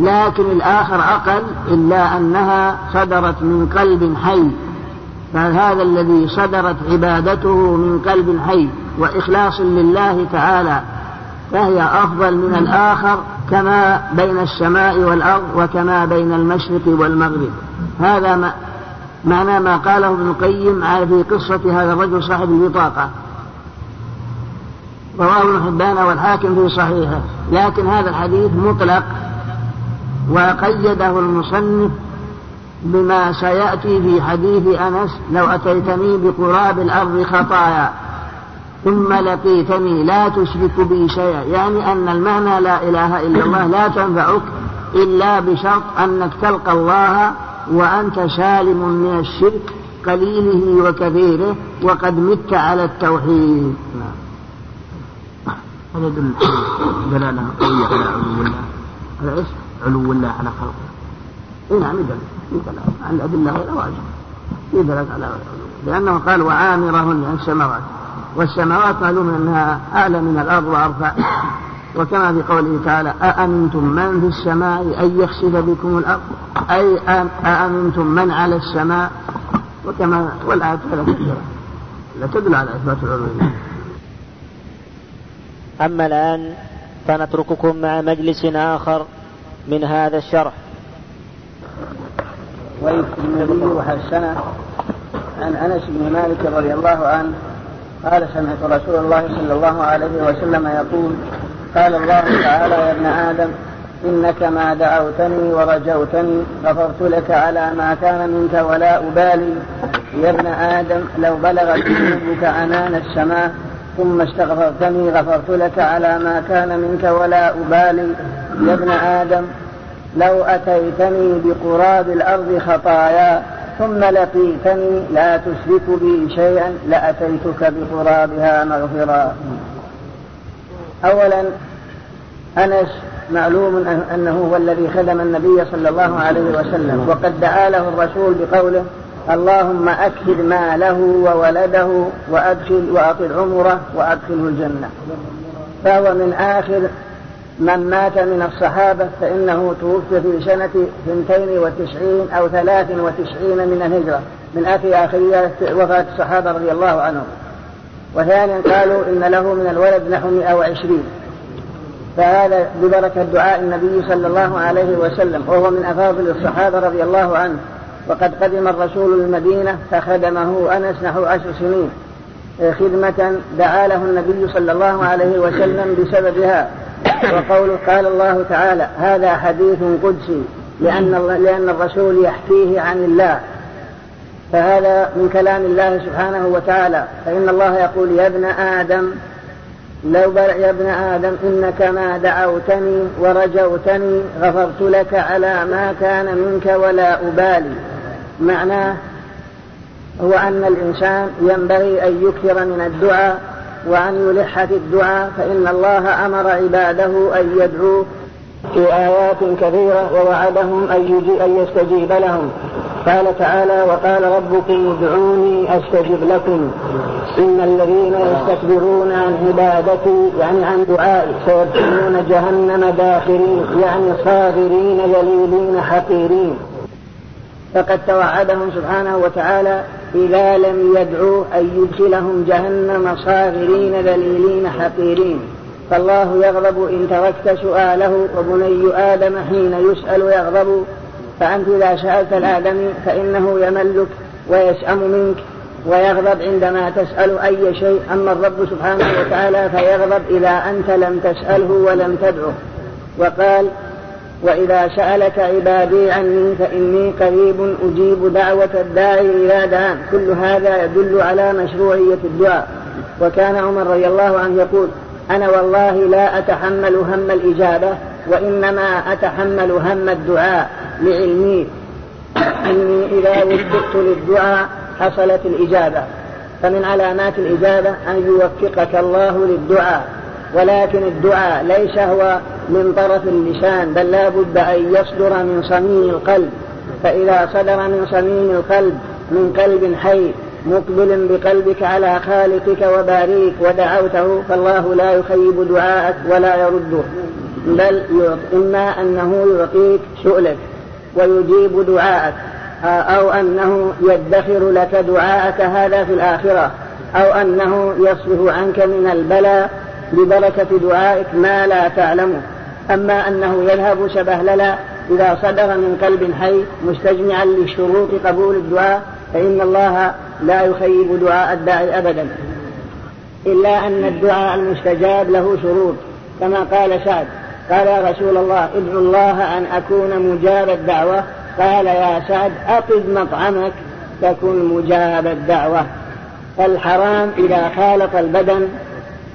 لكن الآخر أقل إلا أنها صدرت من قلب حي. فهذا الذي صدرت عبادته من قلب حي وإخلاص لله تعالى فهي أفضل من الآخر كما بين السماء والأرض وكما بين المشرق والمغرب. هذا ما معنى ما قاله ابن القيم في قصة هذا الرجل صاحب البطاقة. رواه ابن حبان والحاكم في صحيحه. لكن هذا الحديث مطلق وقيده المصنف بما سيأتي في حديث أنس لو أتيتني بقراب الأرض خطايا ثم لقيتني لا تشرك بي شيئا. يعني أن المعنى لا إله إلا الله لا تنفعك إلا بشرط أنك تلقى الله وأنت سالم من الشرك قليله وكثيره وقد مت على التوحيد. هذا يدل دلالة قوية على علو الله. على إيش؟ علو الله على خلقه. اي نعم يدل على الأدلة غير واجب دلالة على لأنه قال وعامرهن السماوات. والسماوات معلوم أنها أعلى من الأرض وأرفع. وكما في قوله تعالى أأمنتم من في السماء أن يخسف بكم الأرض؟ أي أأمنتم من على السماء؟ وكما والآيات كثيرة لا تدل على إثبات العلو. أما الآن فنترككم مع مجلس آخر من هذا الشرح. ويكفي النبي وحسنه عن أنس بن مالك رضي الله عنه قال سمعت رسول الله صلى الله عليه وسلم يقول قال الله تعالى يا ابن آدم إنك ما دعوتني ورجوتني غفرت لك على ما كان منك ولا أبالي. يا ابن آدم لو بلغت ذنوبك عنان السماء ثم استغفرتني غفرت لك على ما كان منك ولا أبالي. يا ابن آدم لو أتيتني بقراب الأرض خطايا ثم لقيتني لا تشرك بي شيئا لأتيتك بقرابها مغفرا. أولا أنس معلوم أنه هو الذي خدم النبي صلى الله عليه وسلم وقد دعا له الرسول بقوله اللهم أكثر ماله وولده وأدخل وأطل عمره وأدخله الجنة. فهو من آخر من مات من الصحابة فإنه توفي في سنة 92 أو 93 من الهجرة من آخر آخرية وفاة الصحابة رضي الله عنهم. وثانيا قالوا إن له من الولد نحو 120 فهذا ببركة دعاء النبي صلى الله عليه وسلم وهو من أفاضل الصحابة رضي الله عنه. وقد قدم الرسول المدينة فخدمه أنس نحو عشر سنين. خدمة دعا له النبي صلى الله عليه وسلم بسببها. وقوله قال الله تعالى هذا حديث قدسي لأن, لأن الرسول يحكيه عن الله. فهذا من كلام الله سبحانه وتعالى. فإن الله يقول يا ابن آدم لو يا ابن آدم إنك ما دعوتني ورجوتني غفرت لك على ما كان منك ولا أبالي. معناه هو أن الإنسان ينبغي أن يكثر من الدعاء وأن يلح في الدعاء فإن الله أمر عباده أن يدعوه. في آيات كثيرة ووعدهم أن يستجيب لهم. قال تعالى وقال ربكم ادعوني أستجب لكم. إن الذين يستكبرون عن عبادتي يعني عن دعائي سيدخلون جهنم داخرين يعني صاغرين ذليلين حقيرين. فقد توعدهم سبحانه وتعالى إذا لم يدعوه أن يدخلهم جهنم صاغرين ذليلين حقيرين. فالله يغضب إن تركت سؤاله وبني آدم حين يسأل يغضب. فأنت إذا سألت الآدمي فإنه يملك ويسأم منك ويغضب عندما تسأل أي شيء. أما الرب سبحانه وتعالى فيغضب إذا أنت لم تسأله ولم تدعه. وقال وإذا سألك عبادي عني فإني قريب أجيب دعوة الداعي إلى دعان كل هذا يدل على مشروعية الدعاء. وكان عمر رضي الله عنه يقول أنا والله لا أتحمل هم الإجابة وإنما أتحمل هم الدعاء. لعلمي أني إذا وفقت للدعاء حصلت الإجابة. فمن علامات الإجابة أن يوفقك الله للدعاء. ولكن الدعاء ليس هو من طرف اللسان بل لا بد أن يصدر من صميم القلب. فإذا صدر من صميم القلب من قلب حي مقبل بقلبك على خالقك وباريك ودعوته فالله لا يخيب دعاءك ولا يرده. بل إما أنه يعطيك سؤلك ويجيب دعاءك أو أنه يدخر لك دعاءك هذا في الآخرة أو أنه يصرف عنك من البلاء ببركة دعائك ما لا تعلمه. أما أنه يذهب سبهللا إذا صدر من قلب حي مستجمعا لشروط قبول الدعاء فإن الله لا يخيب دعاء الداعي أبدا. إلا أن الدعاء المستجاب له شروط كما قال سعد قال يا رسول الله ادعو الله أن أكون مجاب الدعوة. قال يا سعد أقد مطعمك تكن مجاب الدعوة. فالحرام إذا خالط البدن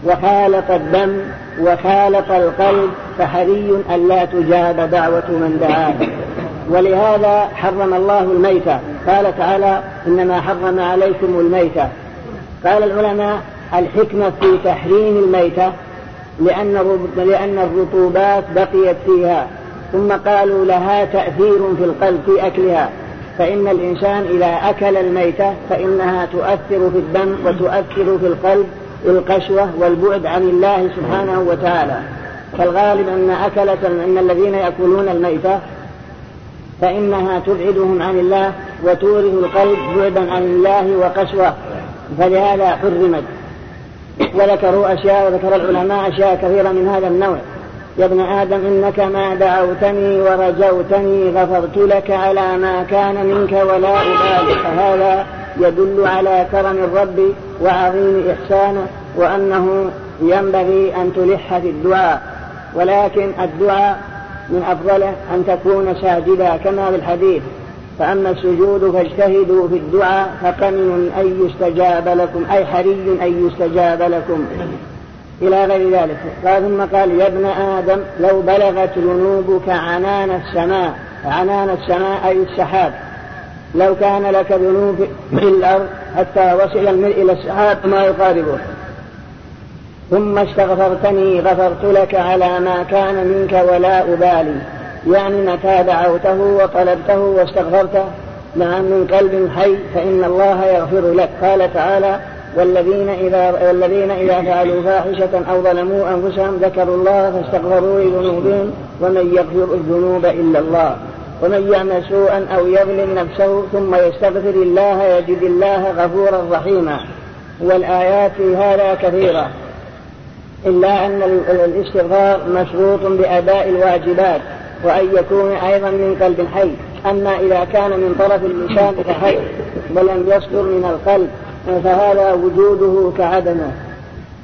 وخالط الدم وخالط القلب فحري ألا تجاب دعوة من دعاه. ولهذا حرم الله الميتة. قال تعالى إنما حرم عليكم الميتة. قال العلماء الحكمة في تحريم الميتة لأن لأن الرطوبات بقيت فيها. ثم قالوا لها تأثير في القلب في أكلها. فإن الإنسان إذا أكل الميتة فإنها تؤثر في الدم وتؤثر في القلب القشوة والبعد عن الله سبحانه وتعالى. فالغالب أن أكلة أن الذين يأكلون الميتة فإنها تبعدهم عن الله وتورث القلب بعدا عن الله وقسوة فلهذا حرمت. وذكروا أشياء وذكر العلماء أشياء كثيرة من هذا النوع. يا ابن آدم إنك ما دعوتني ورجوتني غفرت لك على ما كان منك ولا أبالي. فهذا يدل على كرم الرب وعظيم إحسانه وأنه ينبغي أن تلح في الدعاء. ولكن الدعاء من أفضله أن تكون ساجدا كما في الحديث فأما السجود فاجتهدوا في الدعاء فقمن أن يستجاب لكم أي حري أن يستجاب لكم. إلى غير ذلك. قال ثم قال يا ابن آدم لو بلغت ذنوبك عنان السماء. عنان السماء أي السحاب. لو كان لك ذنوب في الأرض حتى وصل الملء إلى السحاب ما يقاربه ثم استغفرتني غفرت لك على ما كان منك ولا أبالي. يعني متى دعوته وطلبته واستغفرته نعم من قلب حي فإن الله يغفر لك. قال تعالى والذين إذا والذين إذا فعلوا فاحشة أو ظلموا أنفسهم ذكروا الله فاستغفروا لذنوبهم ومن يغفر الذنوب إلا الله. ومن يعمل سوءا أو يظلم نفسه ثم يستغفر الله يجد الله غفورا رحيما. والآيات في هذا كثيرة. إلا أن الاستغفار مشروط بأداء الواجبات وأن يكون أيضا من قلب حي أما إذا كان من طرف اللسان فحي ولم يصدر من القلب فهذا وجوده كعدمه.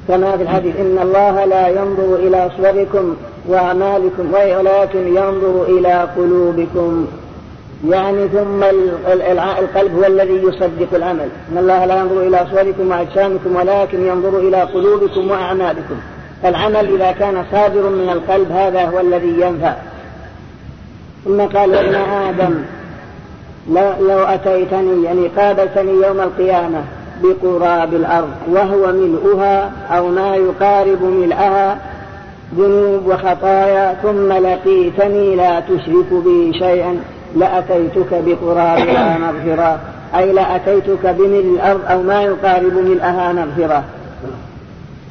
كما في الحديث إن الله لا ينظر إلى صوركم وأعمالكم ولكن ينظر إلى قلوبكم. يعني ثم القلب هو الذي يصدق العمل. إن الله لا ينظر إلى صوركم وأجسامكم ولكن ينظر إلى قلوبكم وأعمالكم. العمل إذا كان صادر من القلب هذا هو الذي ينفع. ثم قال ابن آدم لو أتيتني يعني قابلتني يوم القيامة بقراب الأرض وهو ملؤها أو ما يقارب ملئها ذنوب وخطايا ثم لقيتني لا تشرك بي شيئا لأتيتك بقرابها مغفرة أي لأتيتك بملء الأرض أو ما يقارب ملئها مغفرة.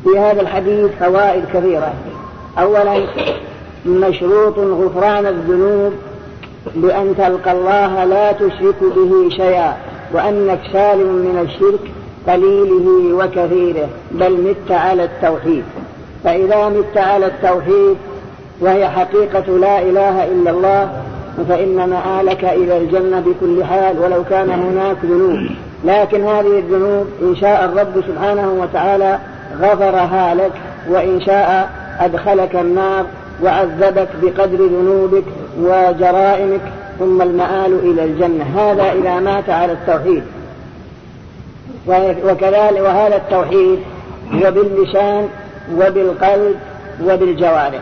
في هذا الحديث فوائد كثيرة. أولا مشروط غفران الذنوب بأن تلقى الله لا تشرك به شيئا وأنك سالم من الشرك قليله وكثيره بل مت على التوحيد. فإذا مت على التوحيد وهي حقيقة لا إله إلا الله فإن مآلك إلى الجنة بكل حال ولو كان هناك ذنوب. لكن هذه الذنوب إن شاء الرب سبحانه وتعالى غفرها لك وإن شاء أدخلك النار وعذبك بقدر ذنوبك وجرائمك ثم المآل إلى الجنة. هذا إذا مات على التوحيد. وكذلك وهذا التوحيد هو باللسان وبالقلب وبالجوارح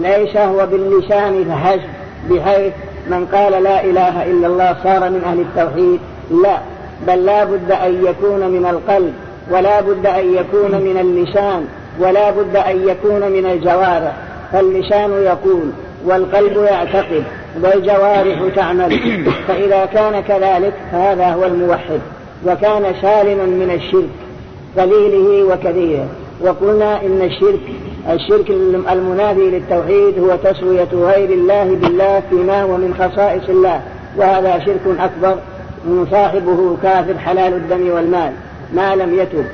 ليس هو باللسان فحسب بحيث من قال لا إله إلا الله صار من أهل التوحيد. لا بل لا بد أن يكون من القلب ولا بد أن يكون من اللسان ولا بد أن يكون من الجوارح. فاللسان يقول والقلب يعتقد والجوارح تعمل. فإذا كان كذلك فهذا هو الموحد وكان سالما من الشرك قليله وكثيره وقلنا إن الشرك الشرك المنافي للتوحيد هو تسوية غير الله بالله فيما هو من خصائص الله وهذا شرك أكبر صاحبه كافر حلال الدم والمال ما لم يتب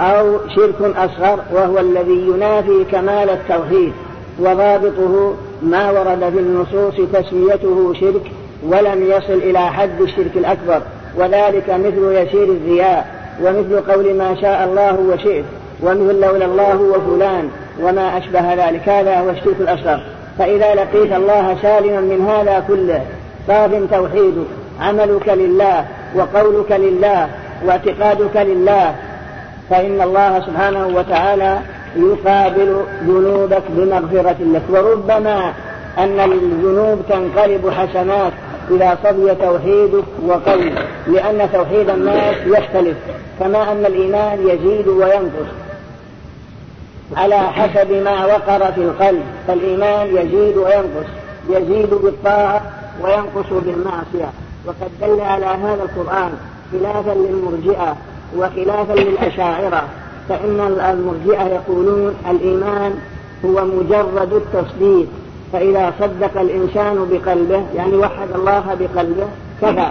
أو شرك أصغر وهو الذي ينافي كمال التوحيد وضابطه ما ورد في النصوص تسميته شرك ولم يصل إلى حد الشرك الأكبر وذلك مثل يسير الرياء ومثل قول ما شاء الله وشئت. ومثل لولا الله وفلان وما أشبه ذلك هذا هو الشرك الأصغر. فإذا لقيت الله سالما من هذا كله صاف توحيدك عملك لله وقولك لله واعتقادك لله فإن الله سبحانه وتعالى يقابل ذنوبك بمغفرة لك. وربما أن الذنوب تنقلب حسنات إذا صدي توحيدك وقلبك لأن توحيد الناس يختلف كما أن الإيمان يزيد وينقص. على حسب ما وقر في القلب. فالإيمان يزيد وينقص يزيد بالطاعة وينقص بالمعصية. وقد دل على هذا القرآن خلافا للمرجئة وخلافا للأشاعرة فإن المرجئة يقولون الإيمان هو مجرد التصديق. فإذا صدق الإنسان بقلبه يعني وحد الله بقلبه كفى.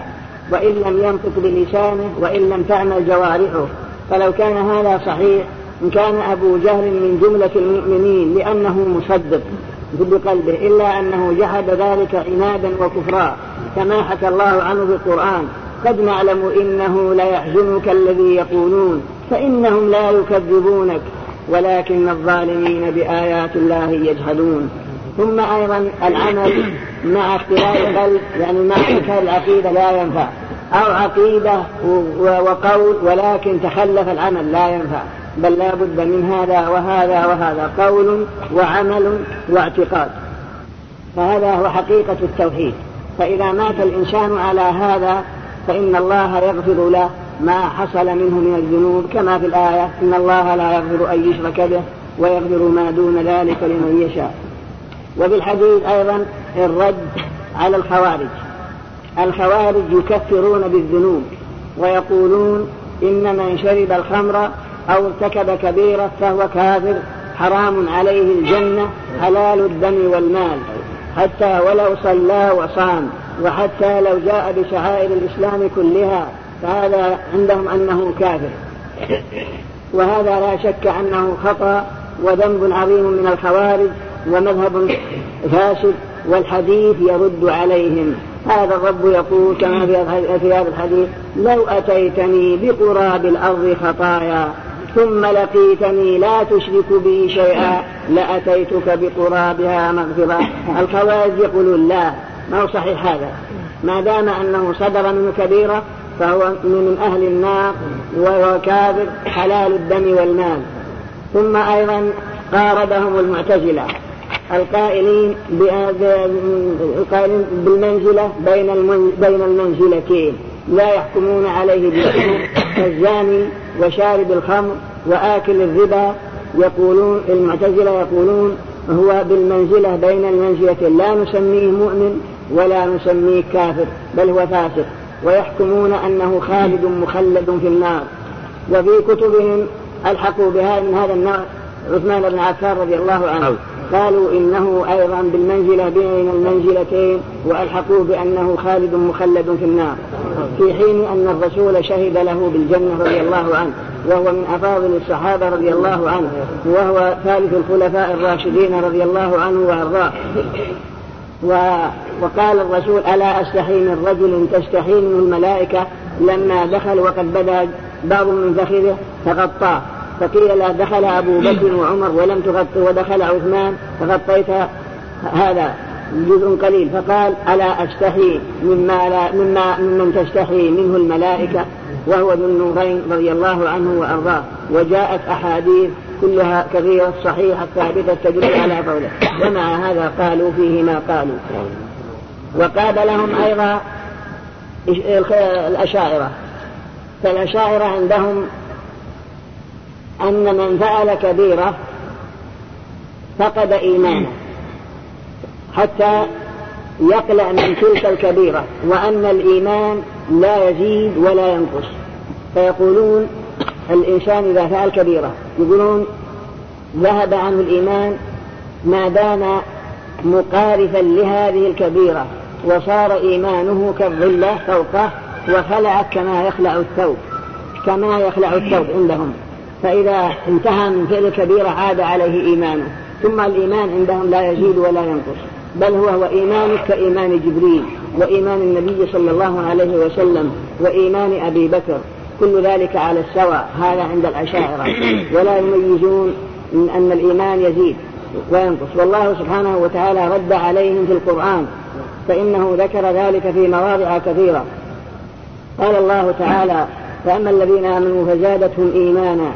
وإن لم ينطق بلسانه وإن لم تعمل جوارحه. فلو كان هذا صحيح كان أبو جهل من جملة المؤمنين لأنه مصدق بقلبه إلا أنه جحد ذلك عنادا وكفرا كما حكى الله عنه بالقرآن قد نعلم إنه ليحزنك الذي يقولون فإنهم لا يكذبونك ولكن الظالمين بآيات الله يجحدون. ثم أيضا العمل مع اختلاف القلب يعني مع إنكار العقيدة لا ينفع أو عقيدة وقول ولكن تخلف العمل لا ينفع. بل لا بد من هذا وهذا وهذا قول وعمل واعتقاد. فهذا هو حقيقة التوحيد. فإذا مات الإنسان على هذا فإن الله يغفر له ما حصل منه من الذنوب كما في الآية إن الله لا يغفر أن يشرك به ويغفر ما دون ذلك لمن يشاء. وفي الحديث أيضا الرد على الخوارج. الخوارج يكفرون بالذنوب ويقولون إن من شرب الخمر أو ارتكب كبيرة فهو كافر حرام عليه الجنة حلال الدم والمال. حتى ولو صلى وصام وحتى لو جاء بشعائر الإسلام كلها فهذا عندهم أنه كافر. وهذا لا شك أنه خطأ وذنب عظيم من الخوارج ومذهب فاسد والحديث يرد عليهم. هذا الرب يقول كما في هذا الحديث لو أتيتني بقراب الأرض خطايا ثم لقيتني لا تشرك بي شيئا لأتيتك بقرابها مغفرة. الخوارج يقولون لا ما هو صحيح هذا؟ ما دام أنه صدر منه كبيرة فهو من أهل النار وهو كافر حلال الدم والمال. ثم أيضا قاربهم المعتزلة. القائلين القائلين بالمنزلة بين بين المنزلتين. لا يحكمون عليه بالحكم كالزاني وشارب الخمر وآكل الربا. يقولون المعتزلة يقولون هو بالمنزلة بين المنزلتين. لا نسميه مؤمن ولا نسميه كافر بل هو فاسق. ويحكمون أنه خالد مخلد في النار. وفي كتبهم ألحقوا بها من هذا النوع عثمان بن عفان رضي الله عنه. قالوا إنه أيضا بالمنزلة بين المنزلتين وألحقوه بأنه خالد مخلد في النار في حين أن الرسول شهد له بالجنة رضي الله عنه وهو من أفاضل الصحابة رضي الله عنه وهو ثالث الخلفاء الراشدين رضي الله عنه وأرضاه. وقال الرسول ألا أستحي من رجل تستحي منه الملائكة لما دخل وقد بدا بعض من فخذه فغطاه. فقيل له دخل أبو بكر وعمر ولم تغطي ودخل عثمان فغطيت هذا جزء قليل. فقال ألا أستحي مما لا مما ممن تستحي منه الملائكة وهو ذو النورين رضي الله عنه وأرضاه. وجاءت أحاديث كلها كثيرة صحيحة ثابتة تدل على قوله. ومع هذا قالوا فيه ما قالوا. وقابلهم أيضا الأشاعرة. فالأشاعرة عندهم أن من فعل كبيرة فقد إيمانه. حتى يقلع من تلك الكبيرة وأن الإيمان لا يزيد ولا ينقص. فيقولون الإنسان إذا فعل كبيرة يقولون ذهب عنه الإيمان ما دام مقارفا لهذه الكبيرة وصار إيمانه كالظلة فوقه وخلع كما يخلع الثوب كما يخلع الثوب عندهم. فإذا انتهى من فعل كبيرة عاد عليه إيمانه. ثم الإيمان عندهم لا يزيد ولا ينقص بل هو هو إيمانك كإيمان جبريل وإيمان النبي صلى الله عليه وسلم وإيمان أبي بكر. كل ذلك على السواء هذا عند الأشاعرة. ولا يميزون من أن الإيمان يزيد وينقص. والله سبحانه وتعالى رد عليهم في القرآن فإنه ذكر ذلك في مواضع كثيرة. قال الله تعالى فأما الذين آمنوا فزادتهم إيمانا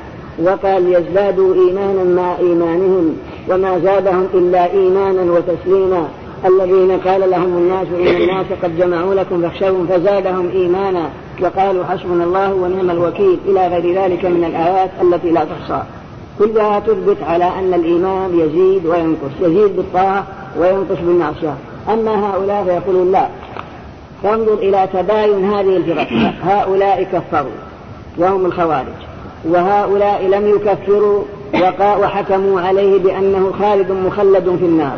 وقال يزدادوا إيمانا مع إيمانهم وما زادهم إلا إيمانا وتسليما. الذين قال لهم الناس إن الناس قد جمعوا لكم فاخشوهم فزادهم إيمانا. وقالوا حسبنا الله ونعم الوكيل. إلى غير ذلك من الآيات التي لا تحصى. كلها تثبت على أن الإيمان يزيد وينقص يزيد بالطاعة وينقص بالمعصية. أما هؤلاء فيقولون لا. فانظر إلى تباين هذه الفرق. هؤلاء كفروا وهم الخوارج. وهؤلاء لم يكفروا وحكموا عليه بأنه خالد مخلد في النار.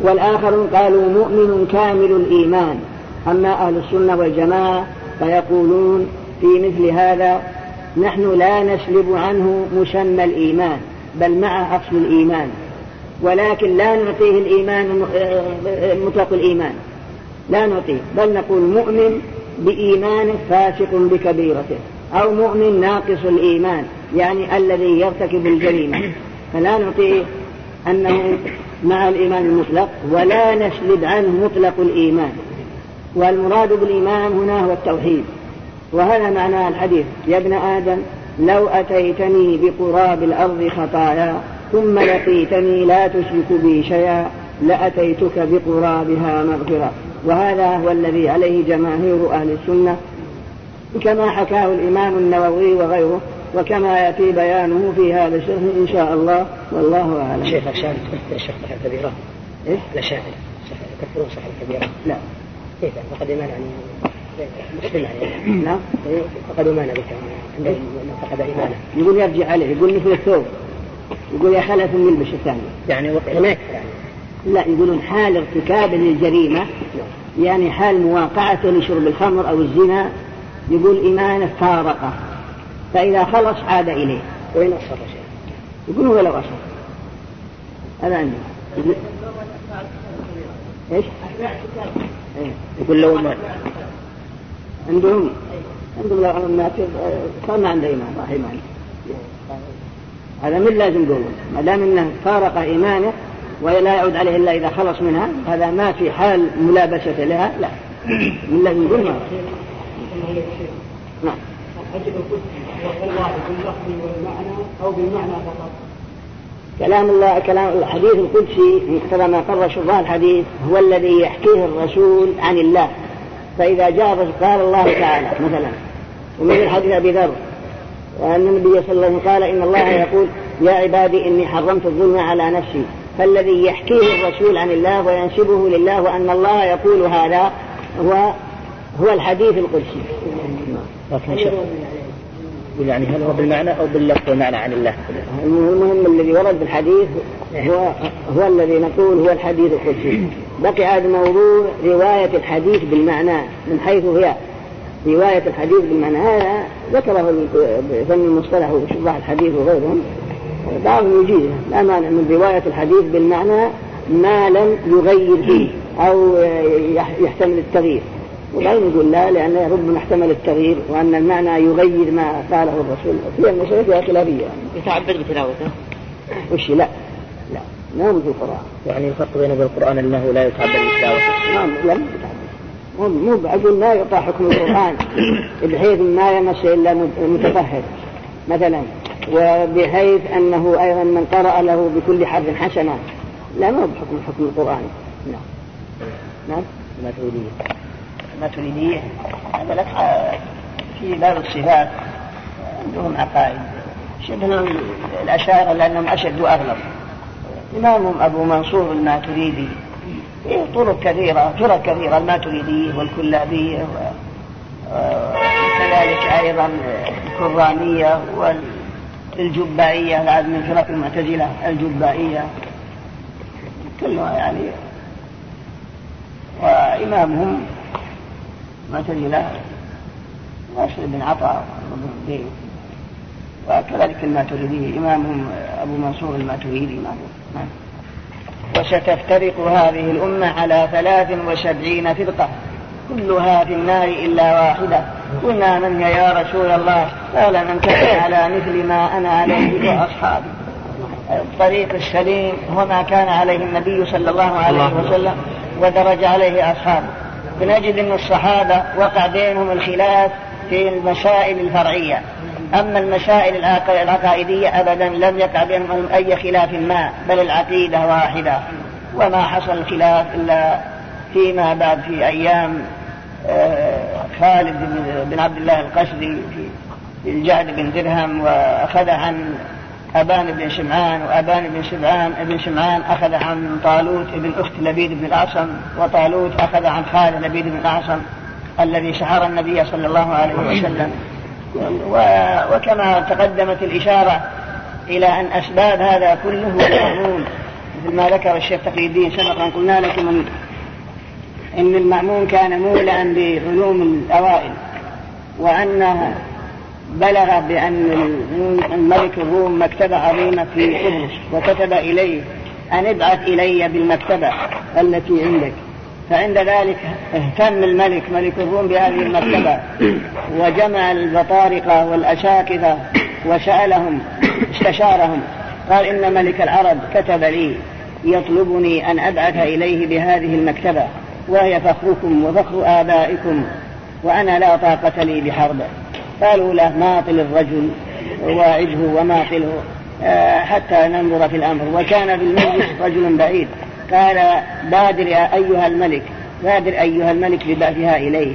والآخرون قالوا مؤمن كامل الإيمان. أما أهل السنة والجماعة فيقولون في مثل هذا نحن لا نسلب عنه مسمى الإيمان بل مع أصل الإيمان. ولكن لا نعطيه الإيمان مطلق الإيمان. لا نعطيه بل نقول مؤمن بإيمان فاسق بكبيرته. أو مؤمن ناقص الإيمان يعني الذي يرتكب الجريمة. فلا نعطيه أنه مع الإيمان المطلق ولا نسلب عنه مطلق الإيمان. والمراد بالإيمان هنا هو التوحيد. وهذا معنى الحديث يا ابن آدم لو أتيتني بقراب الأرض خطايا ثم لقيتني لا تشرك بي شيئا لأتيتك بقرابها مغفرة. وهذا هو الذي عليه جماهير أهل السنة كما حكاه الإمام النووي وغيره وكما يأتي بيانه في هذا الشرح إن شاء الله. والله أعلم. شيخ الشاهد الشيخ صحيح الكبيرة. إيه؟ لا شاهد يكفرون صحيح الكبيرة. لا. كيف؟ فقد إيمان يعني مسلم يعني نعم فقد إيمان بك فقد إيمانه يقول يرجع عليه يقول مثل الثوب. يقول يا خلف يلبس الثاني. يعني وقع يعني. لا يقولون حال ارتكاب للجريمة يعني حال مواقعته لشرب الخمر أو الزنا يقول إيمانه فارقه فإذا خلص عاد إليه. وين أصر شيء يقولون ولو أصر. هذا عندي. إيش؟ إيه. يقول لو مات عندهم؟ عندهم لو مات صار ما عنده إيمان راح إيمان. هذا من لازم يقولون. ما دام إنه فارق إيمانه ولا يعود عليه إلا إذا خلص منها هذا ما في حال ملابسة لها لا. من لازم يقول ما نعم. أو بالمعنى فقط كلام الله كلام الحديث القدسي مقتضى ما قرر شراح الحديث هو الذي يحكيه الرسول عن الله. فإذا جاء قال الله تعالى مثلا ومثل حديث أبي ذر وأن النبي صلى الله عليه وسلم قال إن الله يقول يا عبادي إني حرمت الظلم على نفسي. فالذي يحكيه الرسول عن الله وينسبه لله وأن الله يقول هذا هو هو الحديث القدسي. لكن يعني هل هو بالمعنى أو باللفظ والمعنى عن الله؟ المهم الذي ورد بالحديث هو هو الذي نقول هو الحديث القدسي. بقي هذا موضوع رواية الحديث بالمعنى من حيث هي. رواية الحديث بالمعنى هذا ذكره فن المصطلح وشراح الحديث وغيرهم. بعضهم يجيزه لا مانع من رواية الحديث بالمعنى ما لم يغير فيه أو يحتمل التغيير. وبعدين يقول لا لأن ربما احتمل التغيير وأن المعنى يغير ما قاله الرسول. في المسألة فيها خلافية. يتعبد بتلاوته. وش لا؟ لا ما هو في القرآن يعني الفرق بينه وبين القرآن أنه لا يتعبد بتلاوته. نعم لم يتعبد مو مو أقول لا يعطى حكم القرآن. بحيث ما يمس إلا متطهر. مثلا وبحيث أنه أيضا من قرأ له بكل حرف حسنة. لا ما هو بحكم حكم القرآن. نعم نعم؟ ما تريديه. الماتريدية هذا في باب الصفات عندهم عقائد. شبه الأشاعرة لأنهم أشد وأغلب. إمامهم أبو منصور الماتريدي فيه طرق كثيرة طرق كثيرة الماتريدية والكلابية وكذلك أيضا الكرامية والجبائية هذا من فرق المعتزلة الجبائية. كلها يعني. وإمامهم معتزلة واشر بن عطاء بن وكذلك الماتريدي إمامهم أبو منصور الماتريدي معروف. نعم. وستفترق هذه الأمة على ثلاث وسبعين فرقة. كلها في النار إلا واحدة. قلنا من هي يا رسول الله؟ قال من كان على مثل ما أنا عليه وأصحابي. الطريق السليم هو ما كان عليه النبي صلى الله عليه وسلم ودرج عليه أصحابه. بنجد أن الصحابة وقع بينهم الخلاف في المسائل الفرعية. أما المسائل العقائدية أبدا لم يقع بينهم أي خلاف ما بل العقيدة واحدة. وما حصل الخلاف إلا فيما بعد في أيام آه، خالد بن عبد الله القسري في الجعد بن درهم وأخذ عن أبان بن شمعان وأبان بن شمعان ابن شمعان أخذ عن طالوت بن أخت لبيد بن الأعصم وطالوت أخذ عن خالد لبيد بن الأعصم الذي سحر النبي صلى الله عليه وسلم. وكما تقدمت الإشارة إلى أن أسباب هذا كله المأمون مثل ما ذكر الشيخ تقي الدين سبقا قلنا لكم أن المأمون كان مولعا بعلوم الأوائل وأنه بلغ بأن الملك الروم مكتبة عظيمة في قبرص وكتب إليه أن ابعث إلي بالمكتبة التي عندك. فعند ذلك اهتم الملك ملك الروم بهذه المكتبة وجمع البطارقة والأشاكفة وسألهم استشارهم. قال إن ملك العرب كتب لي يطلبني أن أبعث إليه بهذه المكتبة وهي فخركم وفخر آبائكم وأنا لا طاقة لي بحربه قالوا له ماطل الرجل وواعده وماطله آه، حتى ننظر في الأمر. وكان في المجلس رجل بعيد. قال بادر يا أيها الملك بادر أيها الملك ببعثها إليه.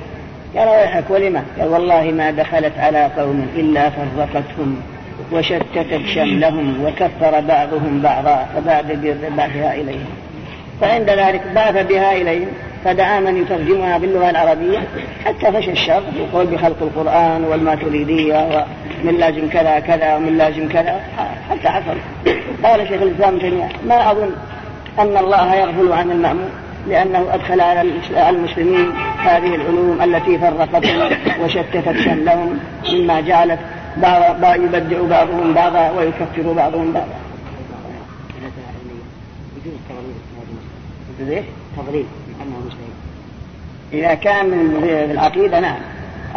قال ويحك ولما قال والله ما دخلت على قوم إلا فرقتهم وشتتت شملهم وكفر بعضهم بعضا فبعد بعثها إليهم فعند ذلك بعث بها إليهم. فدعا من يترجمها باللغة العربية حتى فشى الشر يقول بخلق القرآن والماتريدية ومن لازم كذا كذا ومن لازم كذا حتى حصل قال شيخ الإسلام تيمية ما أظن أن الله يغفل عن المأمون لأنه أدخل على المسلمين هذه العلوم التي فرقتهم وشتتت شملهم مما جعلت بعض يبدع بعضهم بعضا ويكفر بعضهم بعضا. مسلم إذا كان من العقيدة نعم.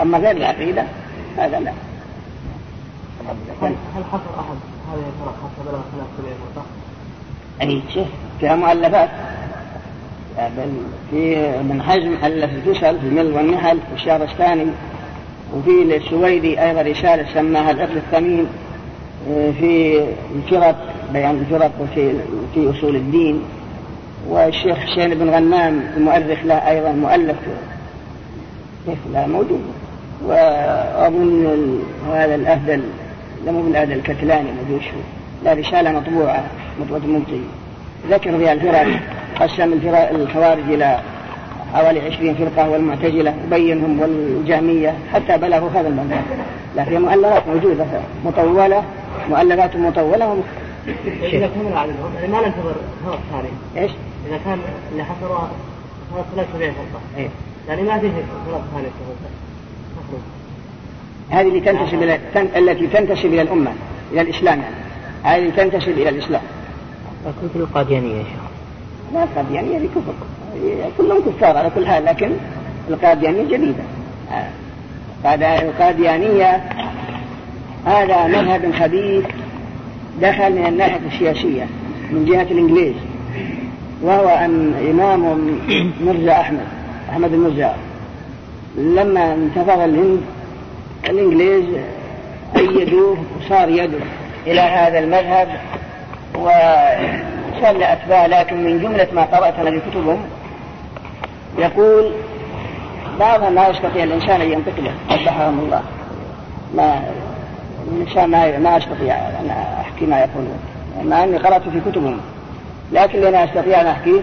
أما غير العقيدة هذا لا. هل حصل أحد هذه الفرق حتى بلغ خلاف سبعين أي شيخ فيها مؤلفات. بل في من حجم ألف الفشل في المل والنحل والشهرستاني وفي السويدي أيضا رسالة سماها العقل الثمين في الفرق بيان الفرق وفي في أصول الدين. والشيخ حسين بن غنام المؤرخ له أيضا مؤلف كيف لا موجود. وأظن هذا الأهدل لم يكن هذا الكتلاني ما لا رسالة مطبوعة مطبوعة مبطي ذكر فيها الفرق قسم الفرق الخوارج إلى حوالي عشرين فرقة والمعتزلة وبينهم والجهمية حتى بلغوا هذا لا في مؤلفات موجودة مطولة مؤلفات مطولة إذا كان عددهم يعني ما ننتظر فرق ثاني إيش؟ إذا كان اللي حصلوا ثلاث سبعين فرقة إيه؟ يعني ما فيه فرق ثانية هذه اللي تنتسب إلى التي تنتسب إلى الأمة إلى الإسلام يعني. هذه تنتسب إلى الإسلام. لكن القاديانية يا شيخ. لا القاديانية هذه كفر. كلهم كفار على كل حال لكن القاديانية جديدة. القاديانية هذا مذهب خبيث. دخل من الناحية السياسية من جهة الإنجليز وهو أن إمام مرزا أحمد أحمد المرزا. لما انتفض الهند الإنجليز أيدوه وصار يده إلى هذا المذهب وصار أتباع لكن من جملة ما قرأت أنا كتبهم يقول بعض ما يستطيع الإنسان أن ينطق له قبحهم الله. ما الإنسان ما ما أستطيع أن أحكي ما يقولون. مع أني قرأت في كتبهم. لكن لنا أستطيع أن أحكيه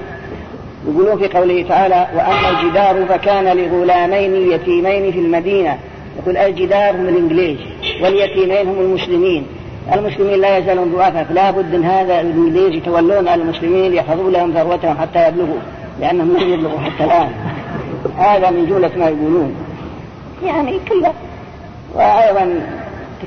يقولون في قوله تعالى وأما الجدار فكان لغلامين يتيمين في المدينة. يقول الجدار هم الإنجليز واليتيمين هم المسلمين. المسلمين لا يزالون ضعفاء. فلا بد ان هذا. الإنجليز يتولون على المسلمين يحفظوا لهم ثروتهم حتى يبلغوا لأنهم لم يبلغوا حتى الآن. هذا من جملة ما يقولون. يعني كله. وأيضا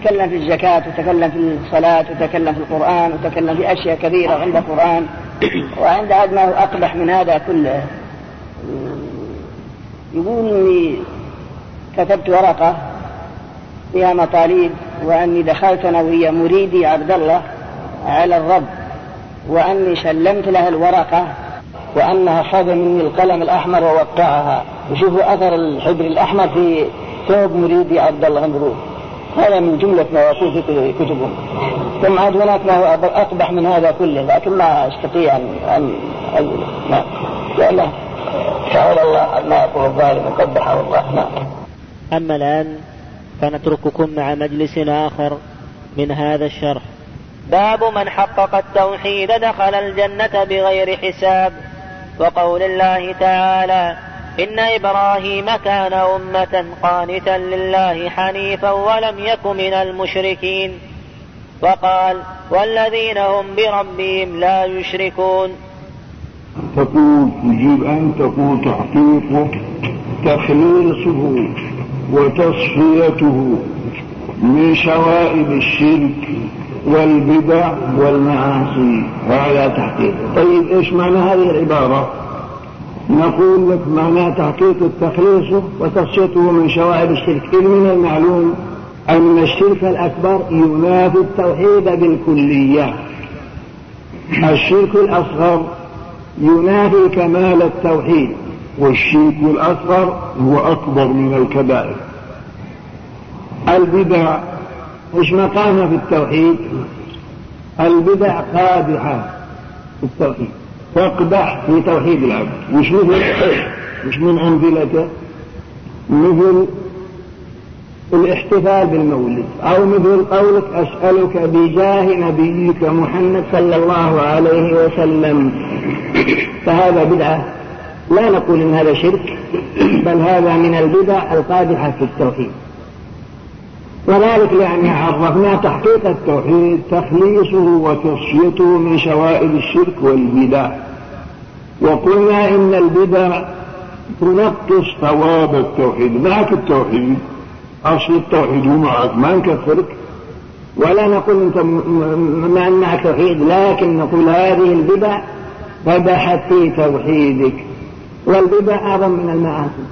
تكلم في الزكاة وتكلم في الصلاة وتكلم في القرآن وتكلم في أشياء كثيرة عند القرآن. وعند هذا ما هو أقبح من هذا كله. يقول إني كتبت ورقة فيها مطالب وأني دخلت أنا وهي مريدي عبد الله على الرب وأني سلمت لها الورقة وأنها أخذ مني القلم الأحمر ووقعها. وشوفوا أثر الحبر الأحمر في ثوب مريدي عبد الله مبروك هذا من جملة ما يقول في كتبهم ثم عاد هناك ما هو أقبح من هذا كله لكن ما أستطيع أن أن نعم لا. تعالى الله ما يقول الظالم وقبحه الله. نعم أما الآن فنترككم مع مجلس آخر من هذا الشرح. باب من حقق التوحيد دخل الجنة بغير حساب وقول الله تعالى إن إبراهيم كان أمة قانتا لله حنيفا ولم يك من المشركين. وقال والذين هم بربهم لا يشركون. تقول تجيب أن تقول تحقيقه تخليصه وتصفيته من شوائب الشرك والبدع والمعاصي. هذا تحقيق طيب إيش معنى هذه العبارة؟ نقول لك معنى تحقيق التخليص وتصفيته من شوائب الشرك. إذ من المعلوم أن الشرك الأكبر ينافي التوحيد بالكلية. الشرك الأصغر ينافي كمال التوحيد. والشرك الأصغر هو أكبر من الكبائر. البدع مش مقامها في التوحيد؟ البدع قادحة في التوحيد. تقدح في توحيد العبد. مش مثل مش من أمثلته مثل الاحتفال بالمولد. أو مثل قولك أسألك بجاه نبيك محمد صلى الله عليه وسلم. فهذا بدعة. لا نقول إن هذا شرك بل هذا من البدع القادحة في التوحيد. وذلك لأن عرفنا تحقيق التوحيد تخليصه وتصفيته من شوائب الشرك والبدع. وقلنا إن البدع تنقص ثواب التوحيد. معك التوحيد. أصل التوحيد ومعك ما نكفرك. ولا نقول أنت ما معك توحيد. لكن نقول هذه البدع فدحت في توحيدك. والبدع أعظم من المعاصي.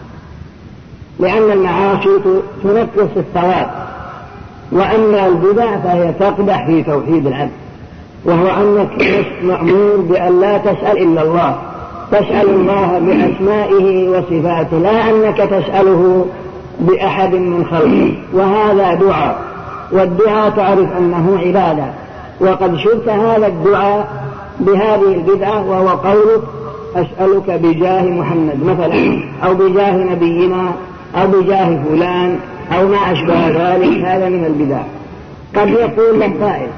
لأن المعاصي تنقص الثواب. وأما البدع فهي تقدح في توحيد العبد وهو أنك مأمور بأن لا تسأل إلا الله تسأل الله بأسمائه وصفاته لا أنك تسأله بأحد من خلقه وهذا دعاء والدعاء تعرف أنه عبادة وقد شرت هذا الدعاء بهذه البدعة وهو قولك أسألك بجاه محمد مثلا أو بجاه نبينا أو بجاه فلان أو ما أشبه ذلك هذا من البدع. قد يقول لك قائل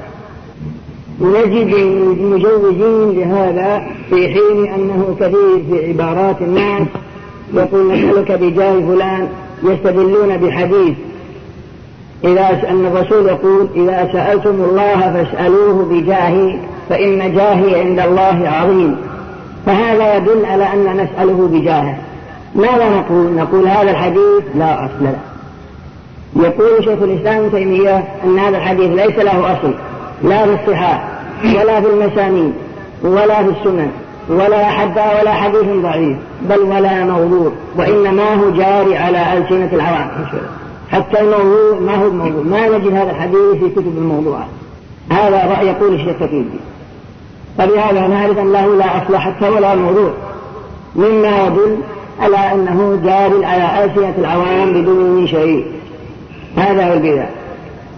ونجد المجوزين لهذا في حين أنه كثير في عبارات الناس يقول نسألك بجاه فلان يستدلون بحديث. إذا أن الرسول يقول إذا سألتم الله فاسألوه بجاهي فإن جاهي عند الله عظيم. فهذا يدل على أن نسأله بجاهه. ماذا نقول؟ نقول هذا الحديث لا أصل له. يقول شيخ الإسلام ابن تيمية أن هذا الحديث ليس له أصل لا في الصحاح ولا في المسانيد ولا في السنن ولا حتى ولا حديث ضعيف بل ولا موضوع وإنما هو جاري على ألسنة العوام حتى الموضوع ما هو الموضوع ما نجد هذا الحديث في كتب الموضوعات هذا رأي يقول الشيخ التقيدي فبهذا نعرف أن له لا أصل حتى ولا موضوع. مما يدل على أنه جار على ألسنة العوام بدون شيء. هذا هو البدع.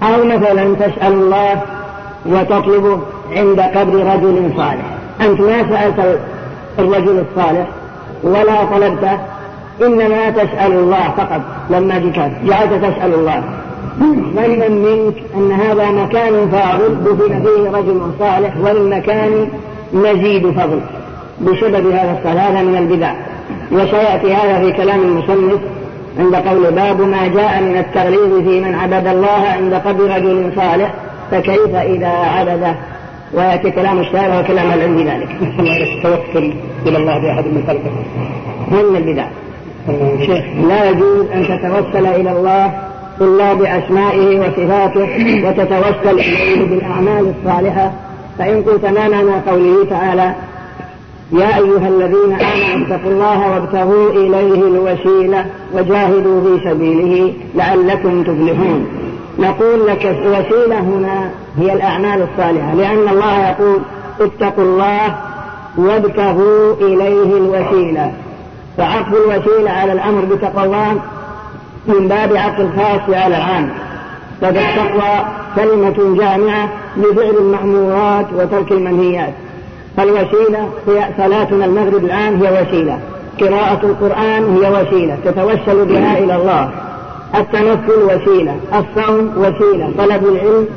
أو مثلا تسأل الله وتطلبه عند قبر رجل صالح. أنت ما سألت الرجل الصالح ولا طلبته إنما تسأل الله فقط لما جئت. جعلت تسأل الله. ظنا منك أن هذا مكان فاضل دفن فيه رجل صالح والمكان مزيد فضل بسبب هذا الصلاة من البدع. وسيأتي هذا في كلام المصنف عند قول باب ما جاء من التغليظ في من عبد الله عند قبر رجل صالح فكيف إذا عبده؟ ويأتي كلام الشارع وكلام العلم بذلك. التوكل إلى الله بأحد من خلقه. من البدع؟ شيخ لا يجوز أن تتوسل إلى الله إلا بأسمائه وصفاته وتتوسل إليه بالأعمال الصالحة. فإن قلت ما معنى قوله تعالى يا أيها الذين آمنوا اتقوا الله وابتغوا إليه الوسيلة وجاهدوا في سبيله لعلكم تفلحون. نقول لك الوسيلة هنا هي الأعمال الصالحة لأن الله يقول اتقوا الله وابتغوا إليه الوسيلة. فعقد الوسيلة على الأمر بتقوى الله من باب عقد الخاص على العام. فالتقوى كلمة جامعة لفعل المأمورات وترك المنهيات. فالوسيلة هي صلاتنا المغرب الآن هي وسيلة. قراءة القرآن هي وسيلة. تتوسل بها إلى الله. التنفل وسيلة. الصوم وسيلة. طلب العلم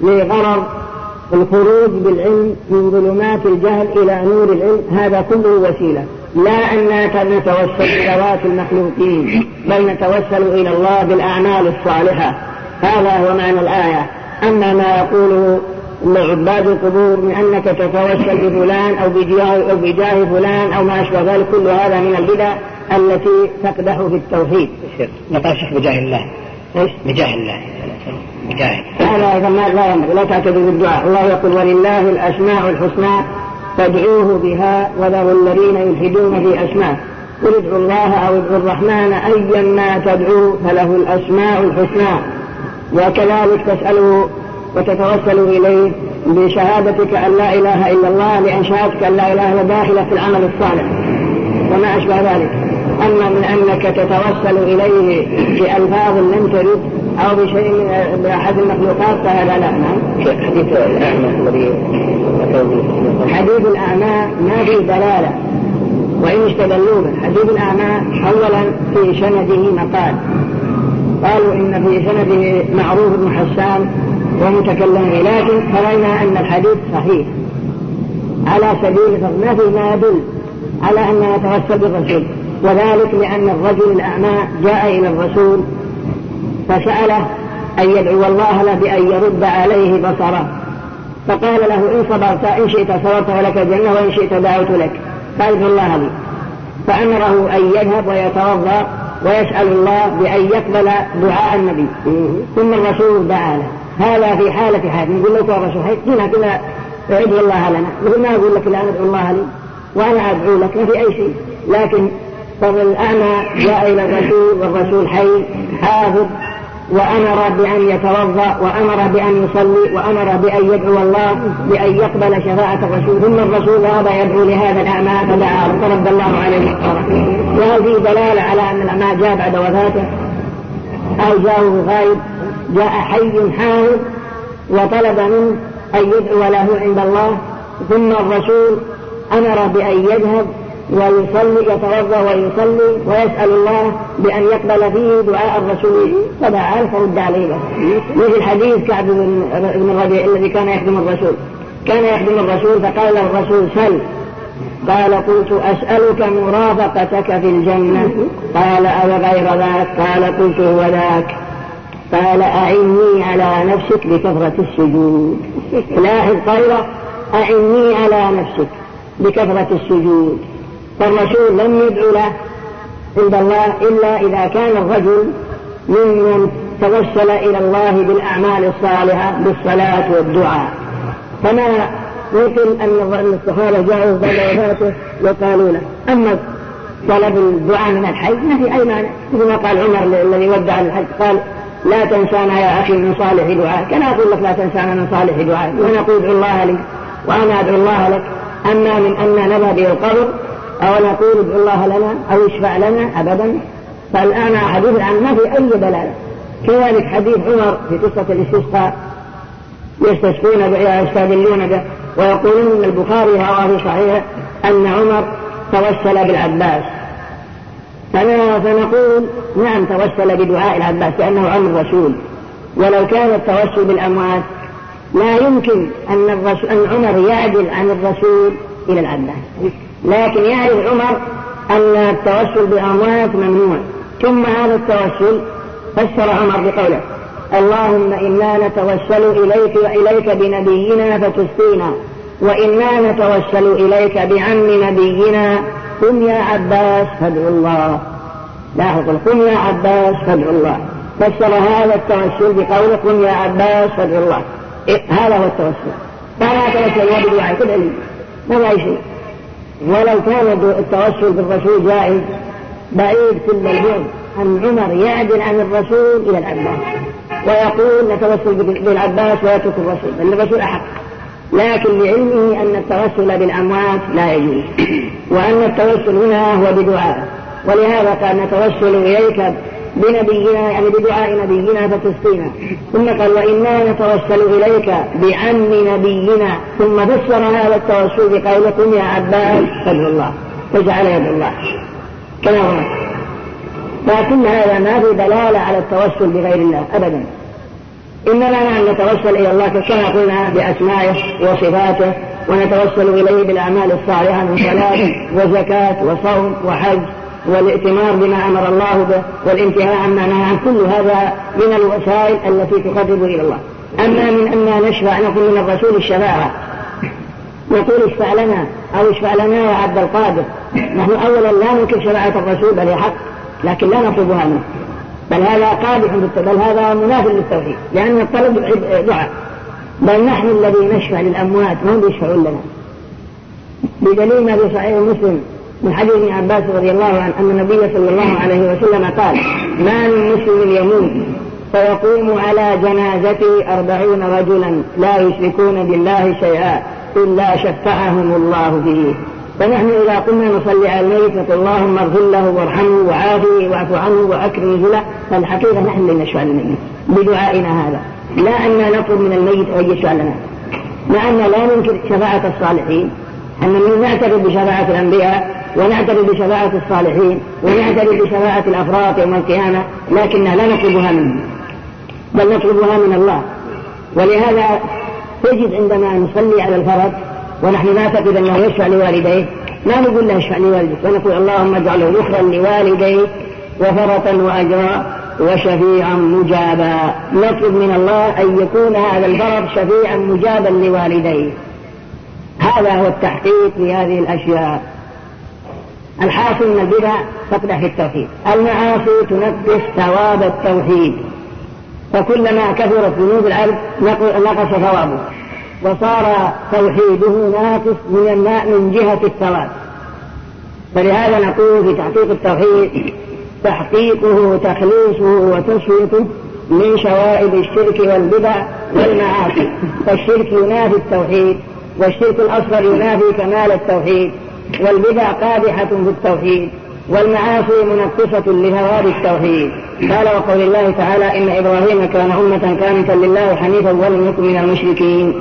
لغرض الخروج بالعلم من ظلمات الجهل إلى نور العلم. هذا كله وسيلة. لا أن نتوسل بذوات المخلوقين بل نتوسل إلى الله بالأعمال الصالحة. هذا هو معنى الآية. أما ما يقوله عباد القبور من أنك تتوسل بفلان أو بجاه, أو بجاه فلان أو ما أشبه ذلك كل هذا من البدع التي تقدح في التوحيد. شيخ بجاه الله. إيش؟ بجاه الله. بجاه. هذا ما لا ينبغي لا تعتدوا بالدعاء، الله يقول ولله الأسماء الحسنى فادعوه بها وله الذين يلحدون في أسماء قل ادعوا الله أو ادعوا الرحمن أيا ما تدعوا فله الأسماء الحسنى وكذلك تسأله وتتوسل إليه بشهادتك أن لا إله إلا الله لأن شهادتك أن لا إله إلا داخلة في العمل الصالح. وما أشبه ذلك. أما من أنك تتوسل إليه بألفاظ لم ترد أو بشيء من بأحد المخلوقات فهذا لا. نعم. حديث الأعمى الذي حديث الأعمى ما في دلالة وإن استدلوا به. حديث الأعمى أولا في سنده مقال. قالوا إن في سنده معروف بن حسان ومتكلم لكن فرأينا أن الحديث صحيح. على سبيل في ما يدل على أن نتوسل بالرسول. وذلك لأن الرجل الأعمى جاء إلى الرسول فسأله أن يدعو الله له بأن يرد عليه بصره. فقال له إن صبرت إن شئت صبرت ولك الجنة وإن شئت دعوت لك. فادعو الله لي. فأمره أن يذهب ويتوضأ ويسأل الله بأن يقبل دعاء النبي. ثم الرسول دعا له. هذا في حالة حال نقول له يا رسول هنا كذا ادعو الله لنا. مثل ما أقول لك الآن ادعو الله لي وأنا أدعو لك ما في أي شيء. لكن فالأعمى جاء إلى الرسول والرسول حي حافظ وأمر بأن يتوضأ وأمر بأن يصلي وأمر بأن يدعو الله بأن يقبل شفاعة الرسول. ثم الرسول ذهب يدعو لهذا الأعمى فدعا فرد الله عليه الصلاة وهذه دلالة على أن الأعمى جاء بعد وفاته. أو جاءه غائب. جاء حي حامد وطلب منه أن يدعو له عند الله. ثم الرسول أمر بأن يذهب ويصلي يتوضأ ويصلي ويسأل الله بأن يقبل فيه دعاء الرسول. فدعا فرد عليه. مثل حديث كعب بن الربيع الذي كان يخدم الرسول. كان يخدم الرسول فقال الرسول سل. قال قلت أسألك مرافقتك في الجنة. قال أو غير ذاك؟ قال قلت هو ذاك. قال أعني على نفسك بكثرة السجود. لاحظ قوله أعني على نفسك بكثرة السجود. فالرسول لم يدعو له عند الله إلا إذا كان الرجل ممن توسل إلى الله بالأعمال الصالحة بالصلاة والدعاء. فما يمكن أن الصحابة جاءوا بعد وفاته وقالوا له أما طلب الدعاء من الحي ما في أي مانع. مثل ما قال عمر الذي ودع الحج قال لا تنسانا يا أخي من صالح دعاء. كان أقول لك لا تنسانا من صالح دعاء. وأنا أقول ادعو الله لي وأنا أدعو الله لك. أما من أن نذهب به القبر أو نقول ادعو الله لنا أو اشفع لنا أبدا. فالآن حديث عن ما في أي دلالة. كذلك حديث عمر في قصة الاستسقاء. يستسقون يستدلون به. ويقولون إن البخاري رواه في صحيح أن عمر توسل بالعباس. فنقول نعم توسل بدعاء العباس لأنه عم الرسول. ولو كان التوسل بالأموات لا يمكن الرسول أن عمر يعدل عن الرسول إلى العباس. لكن يعرف عمر أن التوسل بالأموات ممنوع. ثم هذا التوسل فسر عمر بقوله اللهم إنا نتوسل إليك وإليك بنبينا فتسقينا وإنا نتوسل إليك بعم نبينا قم يا عباس فادعو الله. لاحظ قم يا عباس فادعو الله. فسر هذا التوسل بقوله قم يا عباس فادعو الله. إيه هذا هو التوسل. فلا توسل بدعاء كل ما ما شيء. ولو كان التوسل بالرسول جائز بعيد كل البعد أن عمر يعدل عن الرسول إلى العباس. ويقول نتوسل بالعباس ويترك الرسول بل الرسول أحق. لكن لعلمه أن التوسل بالأموات لا يجوز. وأن التوسل هنا هو بدعاء. ولهذا قال نتوسل إليك بنبينا يعني بدعاء نبينا فتسقينا ثم قال وإنا نتوسل إليك بعم نبينا. ثم فسر هذا التوسل بقولكم يا عباس فادعوا الله. فجعل يد الله. كما هو لكن هذا ما في دلالة على التوسل بغير الله أبدا. إنما نحن نتوسل إلى الله كما قلنا بأسمائه وصفاته ونتوسل إليه بالأعمال الصالحة من صلاة وزكاة وصوم وحج والائتمار بما أمر الله به والانتهاء عما نهى عن كل هذا من الوسائل التي تقرب إلى الله. أما من أننا نشفع نقول من الرسول الشفاعة. نقول اشفع لنا أو اشفع لنا يا عبد القادر. نحن أولا لا ننكر شفاعة الرسول بل حق لكن لا نطلبها منه. بل هذا قادح بل هذا مناف للتوحيد لأن الطلب دعاء. بل نحن الذي نشفع للأموات ما هم يشفعون لنا؟ بدليل ما في صحيح مسلم من حديث ابن عباس رضي الله عنه أن النبي صلى الله عليه وسلم قال ما من مسلم يموت فيقوم على جنازته أربعون رجلا لا يشركون بالله شيئا إلا شفعهم الله فيه فنحن إذا قمنا نصلي على الميت نقول اللهم اغفر له وارحمه وعافه واعف عنه وأكرم نزله فالحقيقة نحن اللي نشفع للميت بدعائنا هذا. لا أن نطلب من الميت أن يشفع لنا. مع أن لا ننكر شفاعة الصالحين. أن نعترف بشفاعة الأنبياء ونعترف بشفاعة الصالحين ونعترف بشفاعة الأفراط يوم القيامة لكننا لا نطلبها منهم. بل نطلبها من الله. ولهذا تجد عندما نصلي على الفرد ونحن نعتقد أنه يشفع لوالديه. ما نقول له اشفع لوالديك ونقول اللهم اجعله ذخرا لوالديك وفرطا وأجرا وشفيعا مجابا. نطلب من الله أن يكون هذا الفرد شفيعا مجابا لوالديه. هذا هو التحقيق لهذه الأشياء. الحاصل من البدع تقدح في التوحيد. المعاصي تنقص ثواب التوحيد. فكلما كثرت ذنوب العبد نقص ثوابه. وصار توحيده ناقص من الماء من جهة الثواب. فلهذا نقول في تحقيق التوحيد تحقيقه تخليصه وتصفيته من شوائب الشرك والبدع والمعاصي. فالشرك ينافي التوحيد والشرك الأصغر ينافي كمال التوحيد. والبدع قادحة في التوحيد والمعاصي منقصة لثواب التوحيد. قال وقول الله تعالى إن إبراهيم كان أمة كانتا لله حنيفا ولم يكن من المشركين.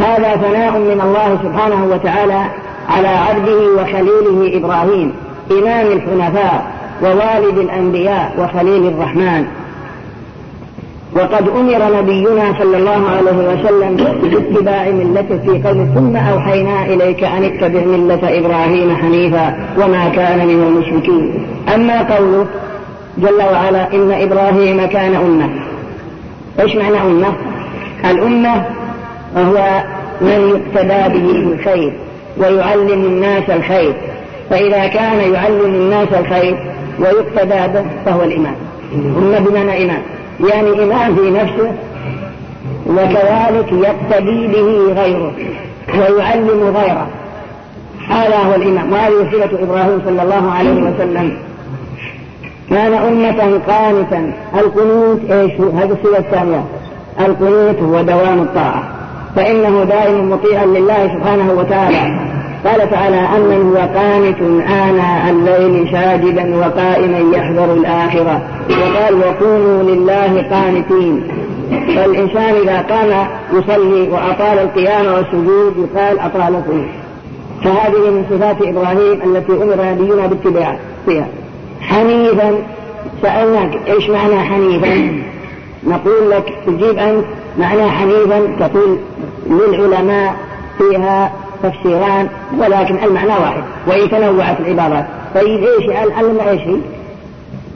هذا ثناء من الله سبحانه وتعالى على عبده وخليله إبراهيم إمام الحنفاء ووالد الأنبياء وخليل الرحمن. وقد أمر نبينا صلى الله عليه وسلم باتباع ملته في قول ثم أوحينا إليك أن اتبع ملة إبراهيم حنيفا وما كان من المشركين. أما قوله جل وعلا إن إبراهيم كان أمة. إيش معنى أمة؟ الأمة وهو من يقتدى به الخير ويعلم الناس الخير. فإذا كان يعلم الناس الخير ويقتدى به فهو الإمام. أمة بمعنى إمام. يعني إمام في نفسه وكذلك يقتدي به غيره ويعلم غيره. هذا هو الإمام. وهذه صفة إبراهيم صلى الله عليه وسلم. كان أمة قانتا. القنوت إيش؟ هذه الصفة الثانية. القنوت هو دوام الطاعة. فإنه دائما مطيعا لله سبحانه وتعالى. قال تعالى أمن هو قانت آناء الليل ساجدا وقائما يحذر الآخرة. وقال وكونوا لله قانتين. فالإنسان إذا قام يصلي وأطال القيام والسجود يقال أطالته. فهذه من صفات إبراهيم التي أمر نبينا باتباعها حنيفا. سألناك إيش معنى حنيفا؟ نقول لك تجيب أنت معنى حنيفا تقول للعلماء فيها تفسيران ولكن المعنى واحد وإن تنوعت العبارات. طيب إيش العلم إيش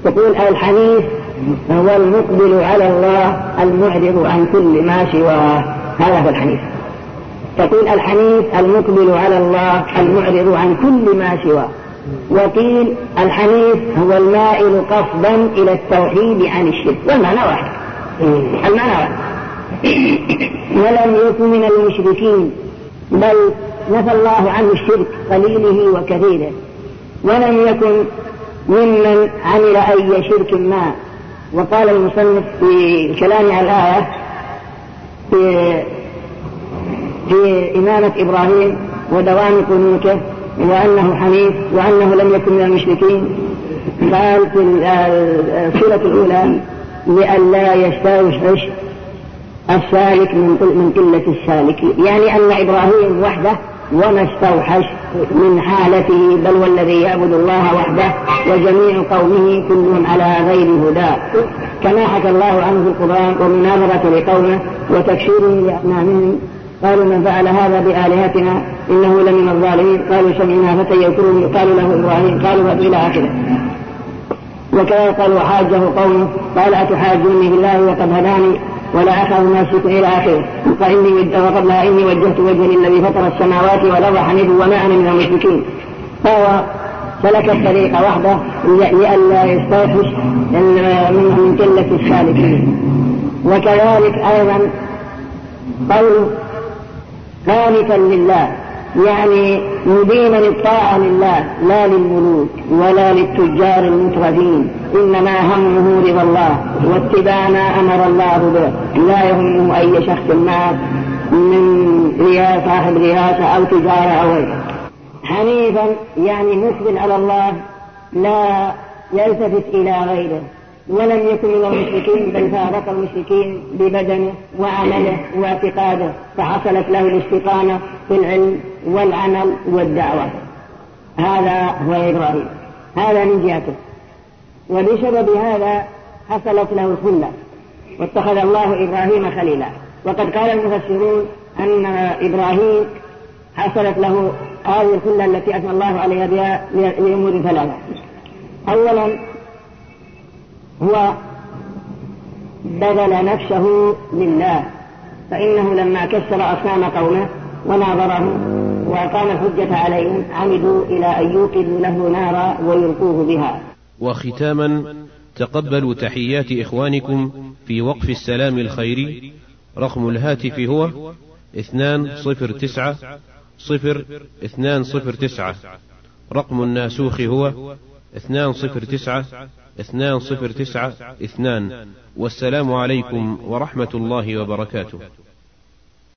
تقول الحنيف هو المقبل على الله المعرض عن كل ما سواه. هذا هو الحنيف. تقول الحنيف المقبل على الله المعرض عن كل ما سواه. وقيل الحنيف هو المائل قصدا إلى التوحيد عن الشرك. والمعنى واحد. المعنى واحد. ولم يكن من المشركين بل نفى الله عنه الشرك قليله وكثيره. ولم يكن ممن عمل أي شرك ما. وقال المصنف في الكلام على الآية في في إمامة إبراهيم ودوام قنوته وأنه حنيف وأنه لم يكن من المشركين. قال في السورة الأولى لئلا يستوحش السالك من من قلة السالك يعني أن إبراهيم وحده وما استوحش من حالته بل والذي يعبد الله وحده وجميع قومه كلهم على غير هدى. كما حكى الله عنه في القرآن ومناظرة لقومه وتكشيره لأمامهم قالوا من فعل هذا بآلهتنا إنه لمن الظالمين. قالوا سمعنا فتى يذكرهم يقال له إبراهيم. قالوا إلى آخره. وكذلك قالوا حاجة قومه. قال أتحاجوني بالله وقد هداني. ولا أخاف ما شئت إلى آخره. فإني وقبلها إني وجهت وجهي للذي فطر السماوات والأرض حنيف وما أنا من المشركين. فهو سلك الطريق وحده لئلا يستوحش من قلة السالكين. وكذلك أيضا قول قانتا لله. يعني مدينا الطاعة لله لا للملوك ولا للتجار المترفين. إنما همه رضا الله واتباع ما أمر الله به. لا يهمه أي شخص ما من رياسة صاحب رياسة أو تجارة أو غيره. حنيفا يعني مقبل على الله لا يلتفت إلى غيره. ولم يكن من المشركين بل فارق المشركين ببدنه وعمله واعتقاده فحصلت له الاستقامة في العلم والعمل والدعوة. هذا هو إبراهيم. هذا من جهته. وبسبب هذا حصلت له الخلة. واتخذ الله إبراهيم خليلا. وقد قال المفسرون أن إبراهيم حصلت له هذه الخلة التي أثنى الله عليها بها لأمور ثلاثة. أولا هو بذل نفسه لله فإنه لما كسر أصنام قومه وناظرهم وأقام الحجة عليهم عمدوا إلى أن يوقدوا له نارا ويلقوه بها. وختاما تقبلوا تحيات إخوانكم في وقف السلام الخيري رقم الهاتف هو اثنان صفر تسعة صفر اثنان صفر تسعة. رقم الناسوخ هو اثنان صفر تسعة اثنان صفر تسعة اثنان. والسلام عليكم ورحمة الله وبركاته.